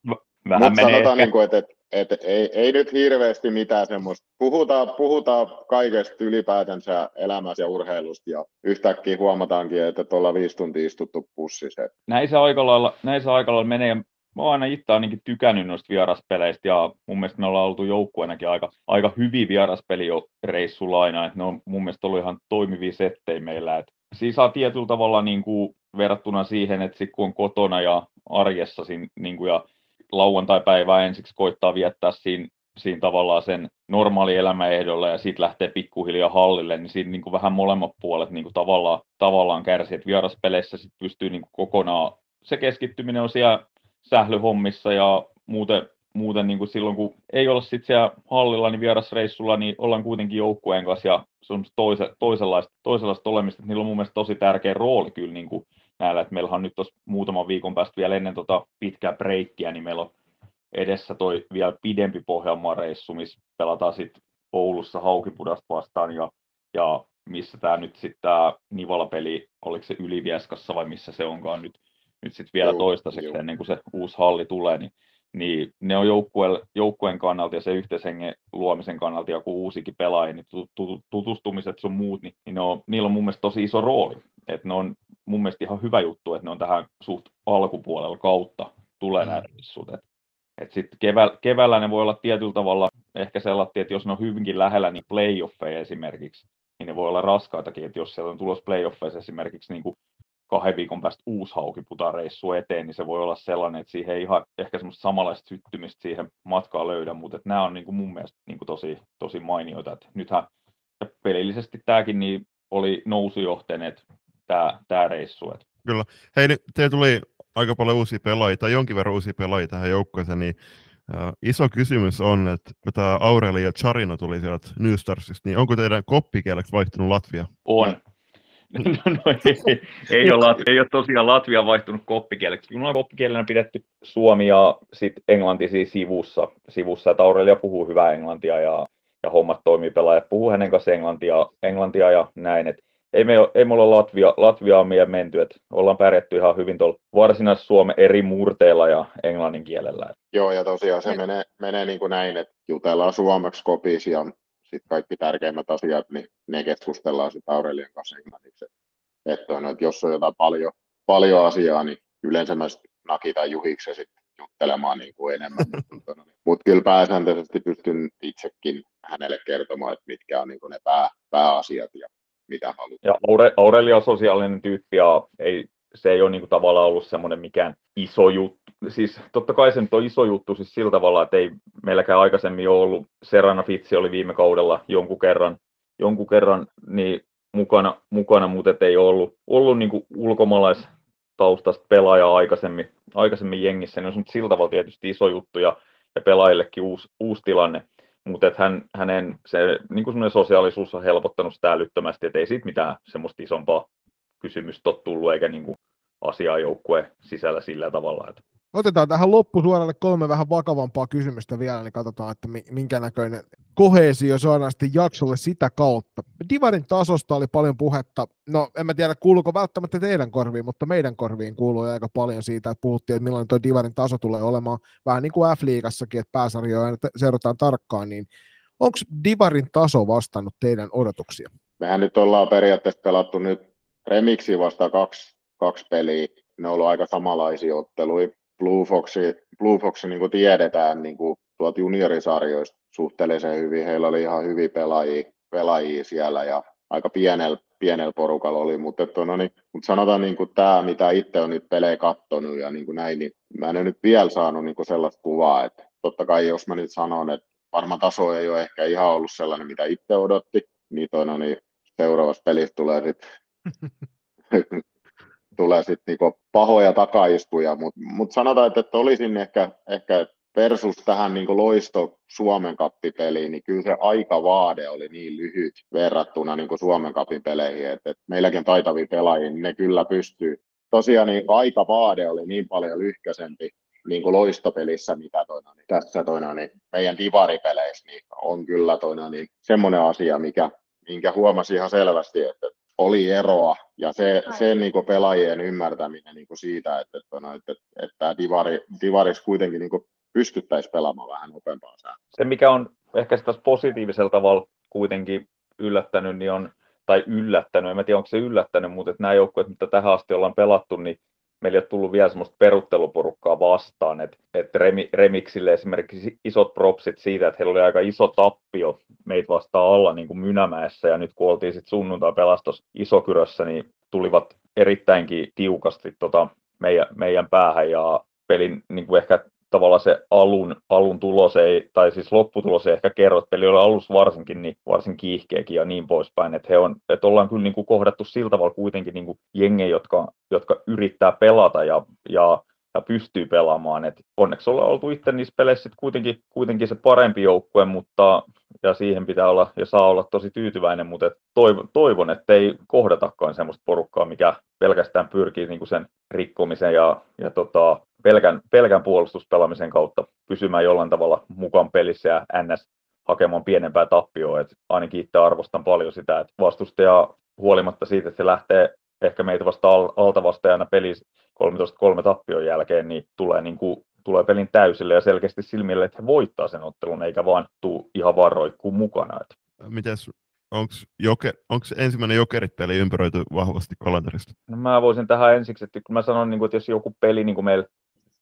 vähän Mutta menee sanotaan, ehkä, niin kuin, että, että, että ei, ei, nyt hirveästi mitään semmoista. Puhutaan, puhutaan kaikesta ylipäätänsä elämässä ja urheilusta ja yhtäkkiä huomataankin, että tuolla viisi tuntia istuttu pussissa. näin se aika lailla, näin se aika lailla menee. Mä oon aina itse ainakin tykännyt noista vieraspeleistä ja mun mielestä me ollaan oltu joukkueenakin aika, aika hyviä vieraspelireissulla aina, että ne on mun mielestä ollut ihan toimivia settejä meillä. Et siinä saa tietyllä tavalla niin kuin verrattuna siihen, että sit kun on kotona ja arjessa siinä, niin kuin ja lauantai-päivää ensiksi koittaa viettää siinä, siinä tavallaan sen normaali elämäehdolla ja sitten lähtee pikkuhiljaa hallille, niin siinä niin kuin vähän molemmat puolet niin kuin tavallaan, tavallaan kärsii, että vieraspeleissä sit pystyy niin kuin kokonaan, se keskittyminen on siellä sählyhommissa ja muuten muuten niin kuin silloin, kun ei olla sitten siellä hallilla, niin vierasreissulla, niin ollaan kuitenkin joukkueen kanssa ja se on toise, toisenlaista, toisenlaista olemista. Niillä on mun mielestä tosi tärkeä rooli kyllä niin kuin näillä, että meillä on nyt tuossa muutaman viikon päästä vielä ennen tota pitkää breikkiä, niin meillä on edessä toi vielä pidempi Pohjanmaan reissu, missä pelataan sitten Oulussa Haukipudasta vastaan ja, ja missä tämä nyt sitten tämä Nivala-peli, oliko se Ylivieskassa vai missä se onkaan nyt, nyt sitten vielä Joo, toistaiseksi jo. ennen kuin se uusi halli tulee, niin, niin ne on joukkueen, joukkueen kannalta ja se yhteishengen luomisen kannalta ja kun uusikin pelaaja, niin tutustumiset sun muut, niin, niin ne on, niillä on mun mielestä tosi iso rooli. Et ne on mun mielestä ihan hyvä juttu, että ne on tähän suht alkupuolella kautta tulee mm. nämä rissut. Et, et sitten keväällä, keväällä ne voi olla tietyllä tavalla ehkä sellainen, että jos ne on hyvinkin lähellä niin playoffeja esimerkiksi, niin ne voi olla raskaitakin, että jos siellä on tulos playoffeissa esimerkiksi niin kuin kahden viikon päästä uusi haukiputareissu eteen, niin se voi olla sellainen, että siihen ei ihan ehkä semmoista samanlaista syttymistä siihen matkaan löydä, mutta että nämä on niin kuin mun mielestä niin kuin tosi, tosi mainioita. Että nythän ja pelillisesti tämäkin niin oli nousujohteinen tämä, tämä reissu. Että. Kyllä. Hei, te tuli aika paljon uusia pelaajia, tai jonkin verran uusia pelaajia tähän joukkueeseen, niin Uh, iso kysymys on, että tämä Aureli ja Charino tuli sieltä New Starsista, niin onko teidän koppikieleksi vaihtunut Latvia? On. [laughs] No, no ei, ei, ole, ei ole tosiaan Latvia vaihtunut koppikieleksi. Minulla on koppikielenä pidetty Suomi ja sitten Englanti siis sivussa. sivussa että Aurelia puhuu hyvää englantia ja, ja hommat toimii, pelaajat puhuu hänen kanssa englantia, englantia ja näin. Et ei me, ei me olla Latvia, Latviaan meidän menty, että ollaan pärjätty ihan hyvin tuolla varsinais-Suomen eri murteilla ja englannin kielellä. Joo, ja tosiaan se menee, menee niin kuin näin, että jutellaan suomeksi kopisi ja sitten kaikki tärkeimmät asiat, niin ne keskustellaan sitten Aurelian kanssa englanniksi. Että, on, että jos on jotain paljon, paljon asiaa, niin yleensä mä nakitan Juhiksi sitten juttelemaan [laughs] niin kuin enemmän. Mutta mut kyllä pääsääntöisesti pystyn itsekin hänelle kertomaan, että mitkä on niin kuin ne pää, pääasiat ja mitä haluaa. Ja Aure, Aurelia on sosiaalinen tyyppi ja ei, se ei ole niin kuin tavallaan ollut semmoinen mikään iso juttu. Siis totta kai se nyt on iso juttu siis sillä tavalla, että ei meilläkään aikaisemmin ole ollut. Serena Fitsi oli viime kaudella jonkun kerran, jonkun kerran niin mukana, mukana mutta ei ollut, ollut niin ulkomaalaistaustasta pelaajaa aikaisemmin, aikaisemmin jengissä, niin on sillä tavalla tietysti iso juttu ja, ja pelaajillekin uusi, uusi tilanne mutta hän, hänen se, niin sosiaalisuus on helpottanut sitä älyttömästi, että ei siitä mitään semmoista isompaa kysymystä ole tullut, eikä niin kuin asiaa joukkue sisällä sillä tavalla. Että Otetaan tähän loppusuoralle kolme vähän vakavampaa kysymystä vielä, niin katsotaan, että minkä näköinen kohesio saadaan sitten jaksolle sitä kautta. Divarin tasosta oli paljon puhetta. No, en mä tiedä, kuuluuko välttämättä teidän korviin, mutta meidän korviin kuuluu aika paljon siitä, että puhuttiin, että millainen tuo Divarin taso tulee olemaan. Vähän niin kuin F-liigassakin, että pääsarjoja seurataan tarkkaan, niin onko Divarin taso vastannut teidän odotuksia? Mehän nyt ollaan periaatteessa pelattu nyt Remixi vasta kaksi, kaksi peliä. Ne on ollut aika samanlaisia otteluja Blue Foxi, Blue Foxi niin kuin tiedetään niin kuin tuolta juniorisarjoista suhteellisen hyvin. Heillä oli ihan hyviä pelaajia, pelaajia siellä ja aika pienellä, pienellä porukalla oli, mutta, että, no niin, mutta sanotaan niin kuin tämä, mitä itse on nyt pelejä kattonut ja niin kuin näin, niin mä en nyt vielä saanut niin kuin sellaista kuvaa, että totta kai jos mä nyt sanon, että varmaan taso ei ole ehkä ihan ollut sellainen, mitä itse odotti, niin, toi, no niin seuraavassa pelissä tulee sitten [laughs] [laughs] tulee sitten niinku pahoja takaiskuja, mutta mut sanotaan, että, että olisin ehkä, ehkä versus tähän niinku loisto Suomen kappipeliin, niin kyllä se aikavaade oli niin lyhyt verrattuna niinku Suomen kapin peleihin, että, että meilläkin taitavia pelaajia, niin ne kyllä pystyy. Tosiaan niin aikavaade oli niin paljon lyhkäisempi niin kuin loistopelissä, mitä toina, niin tässä toina, niin meidän divaripeleissä niin on kyllä toina, niin semmoinen asia, mikä, minkä huomasi ihan selvästi, että oli eroa ja se, se niin kuin pelaajien ymmärtäminen niin kuin siitä, että, että, no, että, että, että divari, divaris kuitenkin niin kuin pystyttäisiin pelaamaan vähän nopeampaa sää. Se, mikä on ehkä sitä positiivisella tavalla kuitenkin yllättänyt, niin on, tai yllättänyt, en tiedä onko se yllättänyt, mutta että nämä joukkueet, mitä tähän asti ollaan pelattu, niin meillä ei ole tullut vielä semmoista perutteluporukkaa vastaan, että, että Remi, Remixille esimerkiksi isot propsit siitä, että heillä oli aika iso tappio meitä vastaan alla niin kuin Mynämäessä, ja nyt kun oltiin sitten sunnuntai pelastos Isokyrössä, niin tulivat erittäinkin tiukasti tota meidän, meidän päähän, ja pelin niin kuin ehkä tavallaan se alun, alun tulos ei, tai siis lopputulos ei ehkä kerro, että peli oli alussa varsinkin, niin varsin kiihkeäkin ja niin poispäin, että, he on, että ollaan kyllä niin kuin kohdattu sillä tavalla kuitenkin niin kuin jengejä, jotka, jotka yrittää pelata ja, ja ja pystyy pelaamaan. Et onneksi ollaan oltu itse niissä peleissä kuitenkin, kuitenkin se parempi joukkue, mutta ja siihen pitää olla ja saa olla tosi tyytyväinen, mutta toivon, toivon että ei kohdatakaan sellaista porukkaa, mikä pelkästään pyrkii niin kuin sen rikkomisen ja, ja tota, pelkän, pelkän puolustuspelaamisen kautta pysymään jollain tavalla mukaan pelissä ja NS hakemaan pienempää tappioa. Et ainakin itse arvostan paljon sitä, että vastustaja huolimatta siitä, että se lähtee ehkä meitä vasta alta vastajana pelissä 13-3 tappion jälkeen, niin tulee, niin kuin, tulee pelin täysille ja selkeästi silmille, että he voittaa sen ottelun, eikä vaan tuu ihan vaan roikkuu mukana. Mites, onko joker, ensimmäinen jokerit-peli ympäröity vahvasti kalenterista? No mä voisin tähän ensiksi, että kun mä sanon, niin kuin, että jos joku peli niin meillä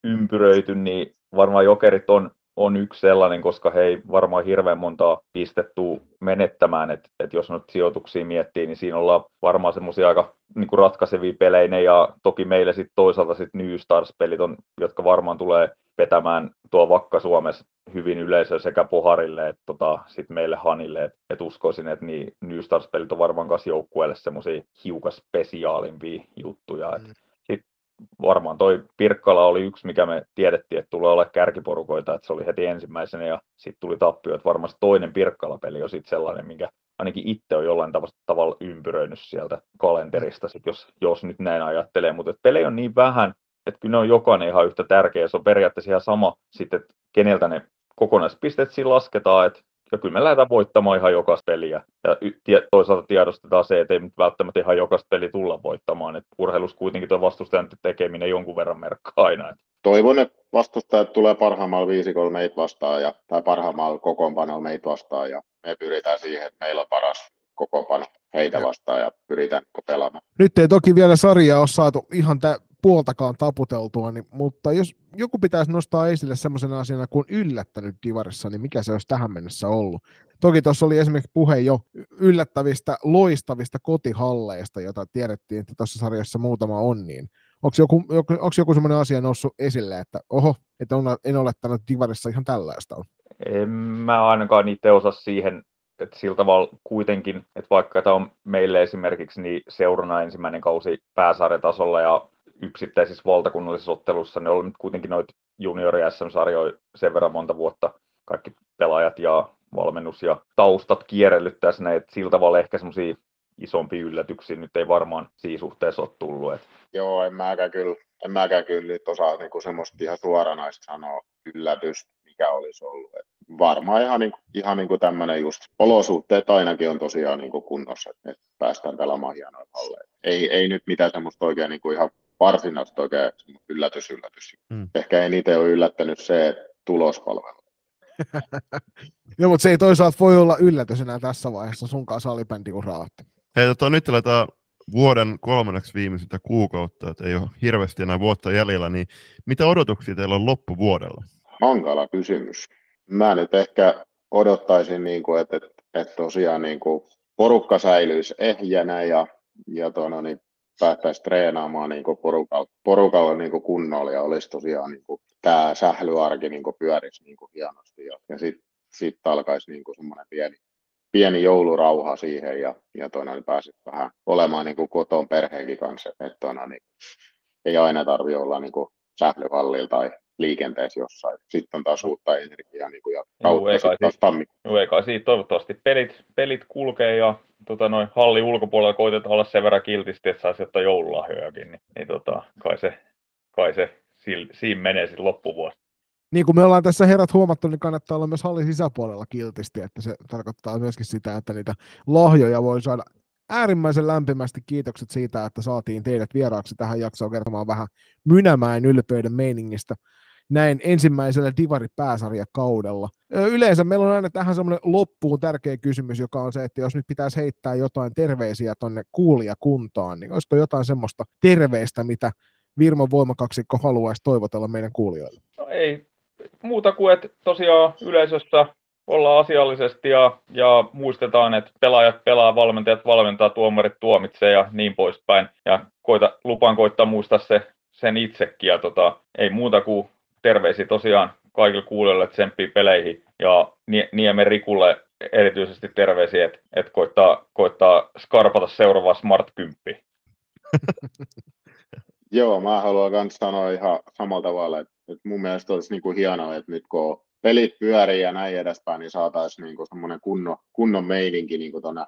ympyröity, niin varmaan jokerit on on yksi sellainen, koska he ei varmaan hirveän montaa pistettu menettämään, että et jos nyt sijoituksia miettii, niin siinä ollaan varmaan semmoisia aika niin kuin ratkaisevia pelejä, ja toki meille sitten toisaalta sit New Stars-pelit on, jotka varmaan tulee vetämään tuo Vakka-Suomessa hyvin yleisö sekä Poharille että tota, sit meille Hanille, että et uskoisin, että niin New Stars-pelit on varmaan myös joukkueelle semmoisia hiukan spesiaalimpia juttuja, mm varmaan toi Pirkkala oli yksi, mikä me tiedettiin, että tulee olla kärkiporukoita, että se oli heti ensimmäisenä ja sitten tuli tappio, että varmasti toinen Pirkkala-peli on sitten sellainen, minkä ainakin itse on jollain tavalla ympyröinyt sieltä kalenterista, sit jos, jos nyt näin ajattelee, mutta pelejä on niin vähän, että kyllä ne on jokainen ihan yhtä tärkeä, se on periaatteessa ihan sama sitten, että keneltä ne kokonaispisteet siinä lasketaan, että ja kyllä me lähdetään voittamaan ihan jokaista peliä. Ja toisaalta tiedostetaan se, että ei nyt välttämättä ihan jokaista peli tulla voittamaan. Et urheilussa kuitenkin tuo vastustajan tekeminen jonkun verran merkkaa aina. Toivon, että vastustajat tulee parhaimmalla viisikolla meitä vastaan, ja, tai parhaimmalla kokoonpanolla meitä vastaan, ja me pyritään siihen, että meillä on paras kokoonpano heitä vastaan, ja pyritään pelaamaan. Nyt ei toki vielä sarjaa ole saatu ihan tä- puoltakaan taputeltua, niin, mutta jos joku pitäisi nostaa esille semmoisena asiana kuin yllättänyt Divarissa, niin mikä se olisi tähän mennessä ollut? Toki tuossa oli esimerkiksi puhe jo yllättävistä, loistavista kotihalleista, jota tiedettiin, että tuossa sarjassa muutama on, niin onko joku, joku, joku semmoinen asia noussut esille, että oho, että on, en olettanut, Divarissa ihan tällaista on? En mä ainakaan itse osaa siihen että sillä tavalla kuitenkin, että vaikka tämä on meille esimerkiksi niin seurana ensimmäinen kausi pääsarjatasolla ja yksittäisissä valtakunnallisissa ottelussa, ne on nyt kuitenkin noita juniori SM-sarjoja sen verran monta vuotta, kaikki pelaajat ja valmennus ja taustat kierrellyt tässä, että sillä tavalla ehkä semmoisia isompia yllätyksiä nyt ei varmaan siinä suhteessa ole tullut. Että. Joo, en mäkään kyllä, en mäkään kyllä nyt osaa niinku semmoista ihan suoranaista sanoa yllätys, mikä olisi ollut. Et varmaan ihan, niin, ihan niin kuin tämmöinen just olosuhteet ainakin on tosiaan niin kuin kunnossa, että päästään pelaamaan hienoja palleja. Ei, ei nyt mitään semmoista oikein niin kuin ihan varsinaisesti oikein yllätys, yllätys. Mm. Ehkä eniten on yllättänyt se, että tulospalvelu. [laughs] Joo, mutta se ei toisaalta voi olla yllätys enää tässä vaiheessa sunkaan salibändiuraa. Hei, tota, nyt aletaan vuoden kolmanneksi viimeisintä kuukautta, että ei ole hirveästi enää vuotta jäljellä, niin mitä odotuksia teillä on loppuvuodella? Hankala kysymys. Mä nyt ehkä odottaisin, niin kuin, että, että, että tosiaan niin kuin porukka säilyisi ehjänä ja, ja tuona, niin päättäisi treenaamaan niin porukalla, porukalla niin kunnolla ja olisi tosiaan niin kuin, tämä sählyarki niin pyörisi niin hienosti ja, ja sitten sit alkaisi niin semmoinen pieni, pieni joulurauha siihen ja, ja toina, niin pääsit vähän olemaan niin koton perheenkin kanssa, että toina, niin ei aina tarvitse olla niin sählyhallilla tai liikenteessä jossain. Sitten on taas uutta energiaa niin kuin, ja kautta Juu, sitten taas tammikuun. Joo, siitä toivottavasti pelit, pelit kulkee ja tota, noin halli ulkopuolella koitetaan olla sen verran kiltisti, että saisi ottaa joululahjojakin, niin, niin tota, kai se, kai se siinä menee sitten loppuvuosi. Niin kuin me ollaan tässä herrat huomattu, niin kannattaa olla myös hallin sisäpuolella kiltisti, että se tarkoittaa myöskin sitä, että niitä lahjoja voi saada äärimmäisen lämpimästi kiitokset siitä, että saatiin teidät vieraaksi tähän jaksoon kertomaan vähän Mynämäen ylpeyden meiningistä näin ensimmäisellä Divari-pääsarjakaudella. Yleensä meillä on aina tähän semmoinen loppuun tärkeä kysymys, joka on se, että jos nyt pitäisi heittää jotain terveisiä tuonne kuulijakuntaan, niin olisiko jotain semmoista terveistä, mitä Virman voimakaksikko haluaisi toivotella meidän kuulijoille? No ei muuta kuin, että tosiaan yleisössä ollaan asiallisesti ja, ja muistetaan, että pelaajat pelaa, valmentajat valmentaa, tuomarit tuomitsee ja niin poispäin. Ja koita, lupaan koittaa muistaa se, sen itsekin ja tota, ei muuta kuin terveisiä tosiaan kaikille kuulijoille tsemppii peleihin ja Niemen Rikulle erityisesti terveisiä, että, että koittaa, koittaa skarpata seuraava Smart 10. [laughs] Joo, mä haluan myös sanoa ihan samalla tavalla, että, että mun mielestä olisi niin kuin hienoa, että nyt kun pelit pyörii ja näin edespäin, niin saataisiin niin semmoinen kunnon, kunnon meininki niin tuonne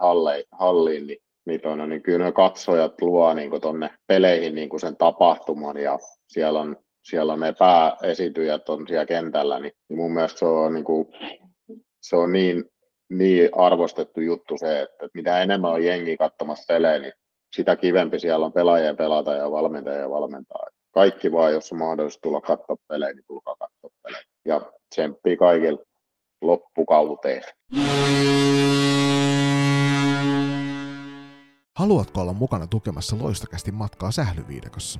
halliin, niin, niin, tonne, niin kyllä ne katsojat luo niin tuonne peleihin niin sen tapahtuman ja siellä on, siellä ne pääesityjät on siellä kentällä, niin, mun mielestä se on, niin, kuin, se on niin, niin arvostettu juttu se, että, mitä enemmän on jengi katsomassa pelejä, niin sitä kivempi siellä on pelaajia pelata ja valmentajia valmentaa. Kaikki vaan, jos on mahdollista tulla katsoa pelejä, niin tulkaa katsoa pelejä. Ja tsemppi kaikille loppukauteen. Haluatko olla mukana tukemassa loistakästi matkaa sählyviidekossa?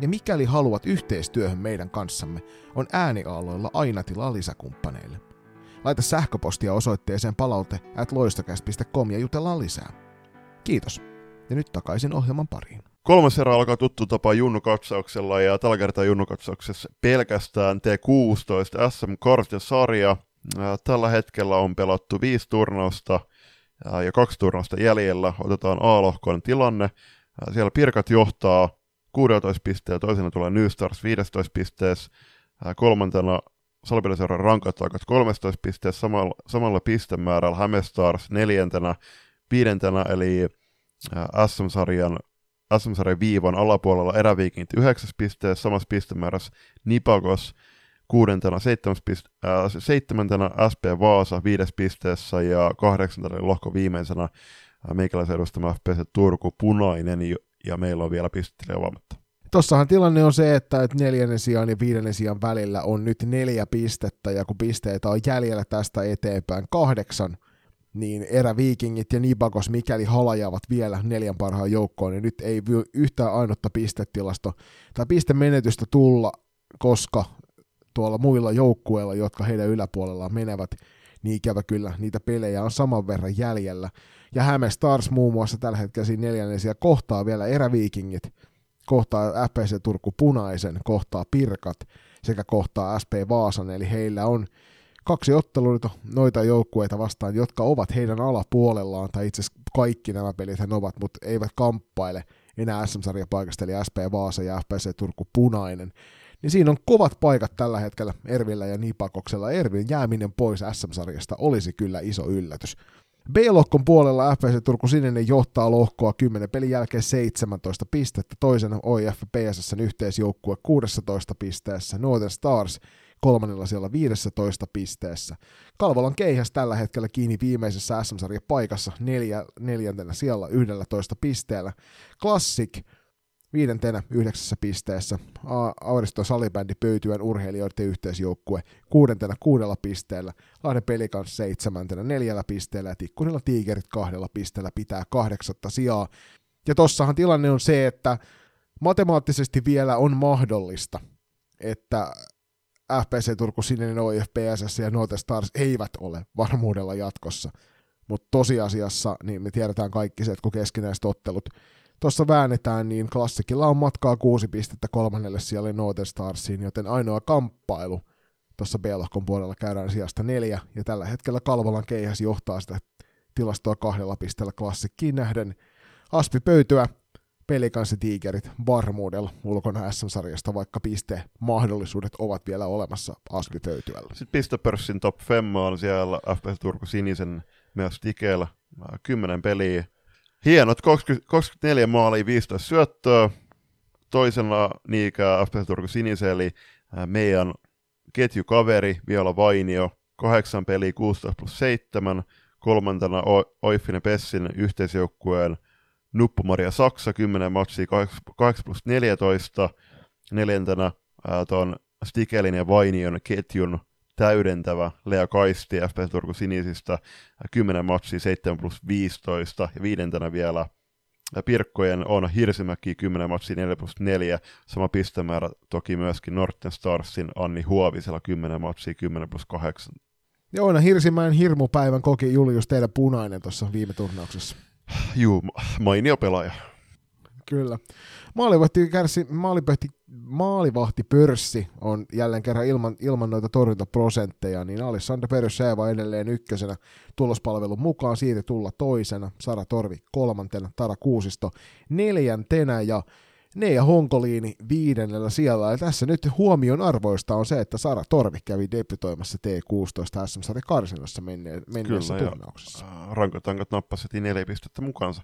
Ja mikäli haluat yhteistyöhön meidän kanssamme, on ääniaaloilla aina tilaa lisäkumppaneille. Laita sähköpostia osoitteeseen palaute at ja jutellaan lisää. Kiitos. Ja nyt takaisin ohjelman pariin. Kolmas erä alkaa tuttu tapa Junnu-katsauksella ja tällä kertaa Junnu-katsauksessa pelkästään T16 SM Kortin sarja. Tällä hetkellä on pelattu viisi turnausta ja kaksi turnausta jäljellä. Otetaan A-lohkon tilanne. Siellä Pirkat johtaa 16 pisteellä, toisena tulee New Stars 15 pisteessä, kolmantena Salpilaseuran rankat 13 pisteessä. Samalla, samalla pistemäärällä Häme Stars neljäntenä, viidentenä eli SM-sarjan SM-sarjan viivan alapuolella eräviikint 9 pisteessä, samassa pistemäärässä Nipagos kuudentena, piste, äh, seitsemäntenä SP Vaasa viides pisteessä ja kahdeksantena lohko viimeisenä meikäläisen edustama FPC Turku punainen ja meillä on vielä pistettä avaamatta. Tossahan tilanne on se, että neljännen sijaan ja viidennen sijaan välillä on nyt neljä pistettä, ja kun pisteitä on jäljellä tästä eteenpäin kahdeksan, niin eräviikingit ja Nibagos, mikäli halajavat vielä neljän parhaan joukkoon, niin nyt ei yhtään ainutta pistetilasto tai pistemenetystä tulla, koska tuolla muilla joukkueilla, jotka heidän yläpuolellaan menevät, niin ikävä kyllä niitä pelejä on saman verran jäljellä. Ja Häme Stars muun muassa tällä hetkellä siinä neljännesiä kohtaa vielä eräviikingit, kohtaa FPC Turku Punaisen, kohtaa Pirkat sekä kohtaa SP Vaasan, eli heillä on kaksi ottelua noita joukkueita vastaan, jotka ovat heidän alapuolellaan, tai itse asiassa kaikki nämä pelit ovat, mutta eivät kamppaile enää SM-sarjapaikasta, eli SP Vaasa ja FPC Turku Punainen. Niin siinä on kovat paikat tällä hetkellä Ervillä ja Nipakoksella. Ervin jääminen pois SM-sarjasta olisi kyllä iso yllätys. B-lohkon puolella FPC Turku Sininen johtaa lohkoa 10 pelin jälkeen 17 pistettä, toisena OIF PSSn yhteisjoukkue 16 pisteessä, Northern Stars kolmannella siellä 15 pisteessä. Kalvolan keihäs tällä hetkellä kiinni viimeisessä SM-sarjan paikassa neljä, neljäntenä siellä 11 pisteellä. Classic viidentenä yhdeksässä pisteessä. Auristo Salibändi pöytyön urheilijoiden yhteisjoukkue kuudentena kuudella pisteellä. Lahden pelikans seitsemäntenä neljällä pisteellä ja Tikkurilla Tigerit kahdella pisteellä pitää kahdeksatta sijaa. Ja tossahan tilanne on se, että matemaattisesti vielä on mahdollista, että FPC Turku, Sininen OIF, PSS ja Note Stars eivät ole varmuudella jatkossa. Mutta tosiasiassa niin me tiedetään kaikki se, että kun keskinäiset ottelut tuossa väännetään, niin klassikilla on matkaa kuusi pistettä kolmannelle siellä Note Starsiin, joten ainoa kamppailu tuossa B-lohkon puolella käydään sijasta neljä, ja tällä hetkellä Kalvolan keihäs johtaa sitä tilastoa kahdella pisteellä klassikkiin nähden. Aspi pöytyä pelikanssi tiikerit varmuudella ulkona SM-sarjasta, vaikka piste mahdollisuudet ovat vielä olemassa Aspipöytyällä. Sitten pistopörssin top femma on siellä FPS Turku Sinisen myös tikeellä. 10 peliä. Hienot 20, 24 maalia, 15 syöttöä. Toisena niinkään FPS Turku Sinisen, eli meidän ketjukaveri Viola Vainio. 8 peliä, 16 plus 7. Kolmantena Oiffinen Pessin yhteisjoukkueen Nuppumaria Saksa 10 matsia 8 plus 14. Neljäntenä tuon Stikelin ja Vainion ketjun täydentävä Lea Kaisti FPS Turku Sinisistä 10 matsia 7 plus 15 ja viidentenä vielä Pirkkojen on Hirsimäki 10 matsia 4 plus 4, sama pistemäärä toki myöskin Norten Starsin Anni Huovisella 10 matsia 10 plus 8. Ja Oona Hirsimäen hirmupäivän koki Julius teidän punainen tuossa viime turnauksessa. Juu, mainio pelaaja. Kyllä. Maalivahti, kärsi, maalivahti, maalivahti pörssi on jälleen kerran ilman, ilman noita torjuntaprosentteja, niin Alessandro Perusseeva edelleen ykkösenä tulospalvelun mukaan, Siiri Tulla toisena, Sara Torvi kolmantena, Tara Kuusisto neljäntenä ja Neija Honkoliini viidennellä siellä. Ja tässä nyt huomion arvoista on se, että Sara Torvi kävi debytoimassa T16 SM-sarja karsinassa menneessä turnauksessa. Rankotangot nappasi neljä pistettä mukaansa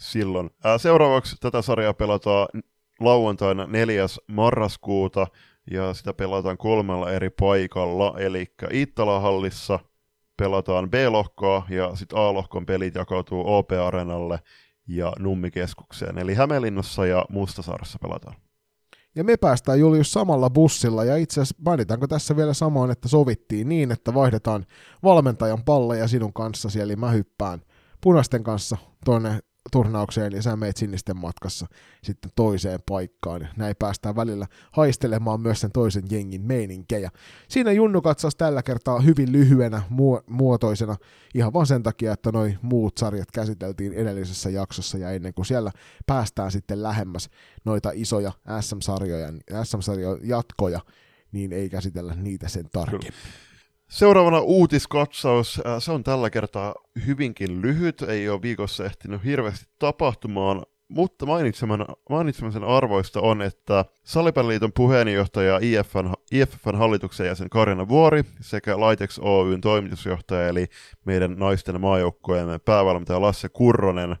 silloin. Ää, seuraavaksi tätä sarjaa pelataan lauantaina 4. marraskuuta, ja sitä pelataan kolmella eri paikalla, eli Iittala-hallissa pelataan B-lohkoa, ja sitten A-lohkon pelit jakautuu OP-arenalle ja Nummikeskukseen, eli Hämeenlinnassa ja Mustasaaressa pelataan. Ja me päästään Julius samalla bussilla, ja itse asiassa mainitaanko tässä vielä samoin, että sovittiin niin, että vaihdetaan valmentajan palleja sinun kanssa, eli mä hyppään punaisten kanssa tuonne turnaukseen ja sä meet sinisten matkassa sitten toiseen paikkaan. Näin päästään välillä haistelemaan myös sen toisen jengin meininkejä. Siinä Junnu katsasi tällä kertaa hyvin lyhyenä muotoisena ihan vaan sen takia, että noin muut sarjat käsiteltiin edellisessä jaksossa ja ennen kuin siellä päästään sitten lähemmäs noita isoja SM-sarjoja, SM-sarjoja jatkoja, niin ei käsitellä niitä sen tarkemmin. Seuraavana uutiskatsaus. Äh, se on tällä kertaa hyvinkin lyhyt, ei ole viikossa ehtinyt hirveästi tapahtumaan, mutta mainitseman, mainitsemisen arvoista on, että Salipalliliiton puheenjohtaja IFN, IFFn hallituksen jäsen Karina Vuori sekä Laitex Oyn toimitusjohtaja eli meidän naisten maajoukkojen päävalmentaja Lasse Kurronen äh,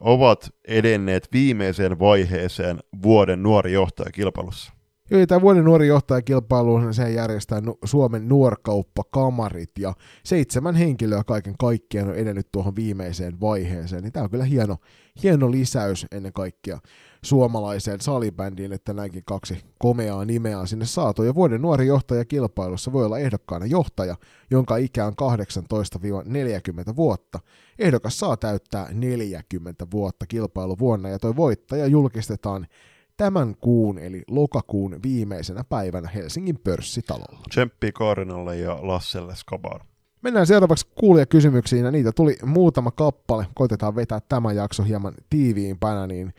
ovat edenneet viimeiseen vaiheeseen vuoden nuori johtaja kilpailussa. Joo, tämä vuoden nuori johtajakilpailu, se järjestää Suomen nuorkauppakamarit ja seitsemän henkilöä kaiken kaikkiaan on edennyt tuohon viimeiseen vaiheeseen. Niin tämä on kyllä hieno, hieno lisäys ennen kaikkea suomalaiseen salibändiin, että näinkin kaksi komeaa nimeä sinne saatu. Ja vuoden nuori johtajakilpailussa voi olla ehdokkaana johtaja, jonka ikä on 18-40 vuotta. Ehdokas saa täyttää 40 vuotta kilpailuvuonna ja tuo voittaja julkistetaan tämän kuun eli lokakuun viimeisenä päivänä Helsingin pörssitalolla. Tsemppi Kaarinalle ja Lasselle Skabar. Mennään seuraavaksi kuulijakysymyksiin, ja niitä tuli muutama kappale. Koitetaan vetää tämä jakso hieman tiiviimpänä, niin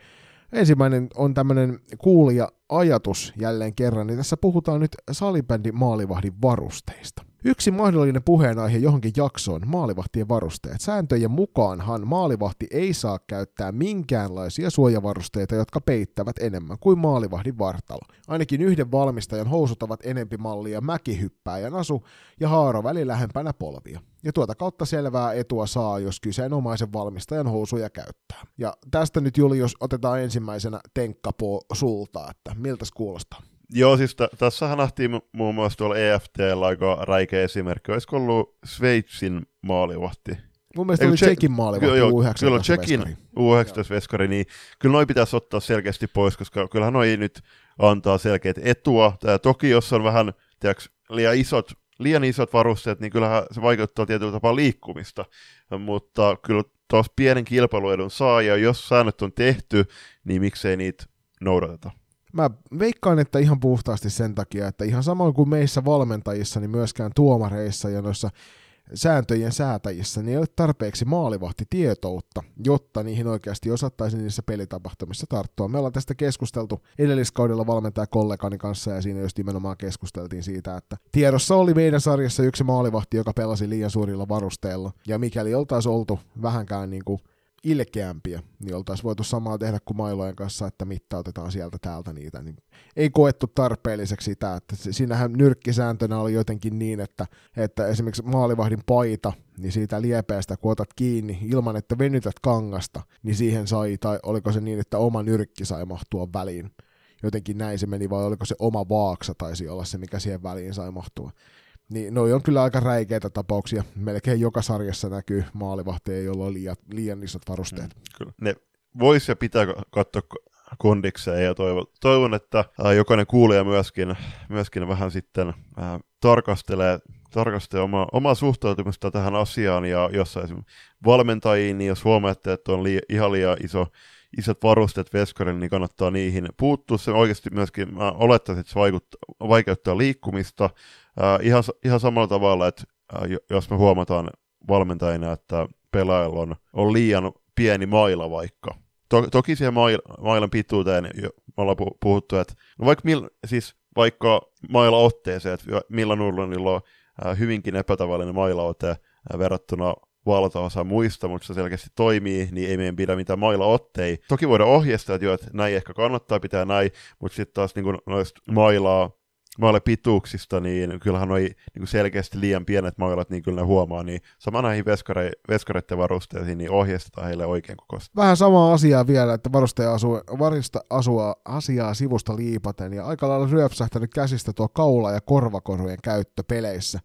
ensimmäinen on tämmöinen kuulija-ajatus jälleen kerran, niin tässä puhutaan nyt salibändi maalivahdin varusteista. Yksi mahdollinen puheenaihe johonkin jaksoon, maalivahtien varusteet. Sääntöjen mukaanhan maalivahti ei saa käyttää minkäänlaisia suojavarusteita, jotka peittävät enemmän kuin maalivahdin vartalo. Ainakin yhden valmistajan housut ovat enempi mallia mäkihyppääjän asu ja haaro väli lähempänä polvia. Ja tuota kautta selvää etua saa, jos kyseenomaisen valmistajan housuja käyttää. Ja tästä nyt Julius otetaan ensimmäisenä tenkkapo sulta, että miltä kuulostaa? Joo, siis t- tässähän nähtiin muun muassa tuolla EFTllä aika räikeä esimerkki. Olisiko ollut Sveitsin maalivahti? Mun mielestä oli Tsekin maalivahti joo, U19 Kyllä Tsekin U19-veskari, niin kyllä noi pitäisi ottaa selkeästi pois, koska kyllähän noi nyt antaa selkeät etua. Tää, toki jos on vähän tiiäks, liian isot liian isot varusteet, niin kyllähän se vaikuttaa tietyllä tapaa liikkumista, mutta kyllä tuossa pienen kilpailuedun saa, ja jos säännöt on tehty, niin miksei niitä noudateta. Mä veikkaan, että ihan puhtaasti sen takia, että ihan samoin kuin meissä valmentajissa, niin myöskään tuomareissa ja noissa sääntöjen säätäjissä, niin ei ole tarpeeksi maalivahtitietoutta, jotta niihin oikeasti osattaisiin niissä pelitapahtumissa tarttua. Me ollaan tästä keskusteltu edelliskaudella valmentaja kollegani kanssa ja siinä just nimenomaan keskusteltiin siitä, että tiedossa oli meidän sarjassa yksi maalivahti, joka pelasi liian suurilla varusteilla ja mikäli oltaisiin oltu vähänkään niin kuin ilkeämpiä, niin oltaisiin voitu samaa tehdä kuin mailojen kanssa, että mittautetaan sieltä täältä niitä. Niin ei koettu tarpeelliseksi sitä, että siinähän nyrkkisääntönä oli jotenkin niin, että, että esimerkiksi maalivahdin paita, niin siitä liepeästä kun otat kiinni ilman, että venytät kangasta, niin siihen sai, tai oliko se niin, että oma nyrkki sai mahtua väliin. Jotenkin näin se meni, vai oliko se oma vaaksa taisi olla se, mikä siihen väliin sai mahtua. Niin noi on kyllä aika räikeitä tapauksia. Melkein joka sarjassa näkyy maalivahteja, joilla on liian, liian isot varusteet. Mm, kyllä. Ne voisi ja pitää katsoa kondikseen ja toivon, toivon että jokainen kuulija myöskin, myöskin vähän sitten ää, tarkastelee tarkastella oma, omaa suhtautumista tähän asiaan, ja jos valmentajiin, niin jos huomaatte, että on lii, ihan liian iso, isot varusteet veskarille, niin kannattaa niihin puuttua. Se oikeasti myöskin, mä olettaisin, että se vaikuttaa, vaikeuttaa liikkumista äh, ihan, ihan samalla tavalla, että äh, jos me huomataan valmentajina, että pelaajalla on, on liian pieni maila vaikka. To, toki siihen mail, mailan pituuteen me ollaan puhuttu, että no vaikka, mil, siis vaikka maila otteeseen, että Milla Nurlundilla on äh, hyvinkin epätavallinen mailaote äh, verrattuna valtaosa muista, mutta se selkeästi toimii, niin ei meidän pidä mitään mailla ottei. Toki voidaan ohjeistaa, että, jo, että näin ehkä kannattaa pitää näin, mutta sitten taas niin noista mailaa maalle pituuksista, niin kyllähän noi niin selkeästi liian pienet mailat, niin kyllä ne huomaa, niin sama näihin veskare, veskareiden varusteisiin, niin ohjeistetaan heille oikein kokoista. Vähän sama asiaa vielä, että varustaja asuu, varista asua asiaa sivusta liipaten, ja aika lailla ryöpsähtänyt käsistä tuo kaula- ja korvakorujen käyttö peleissä.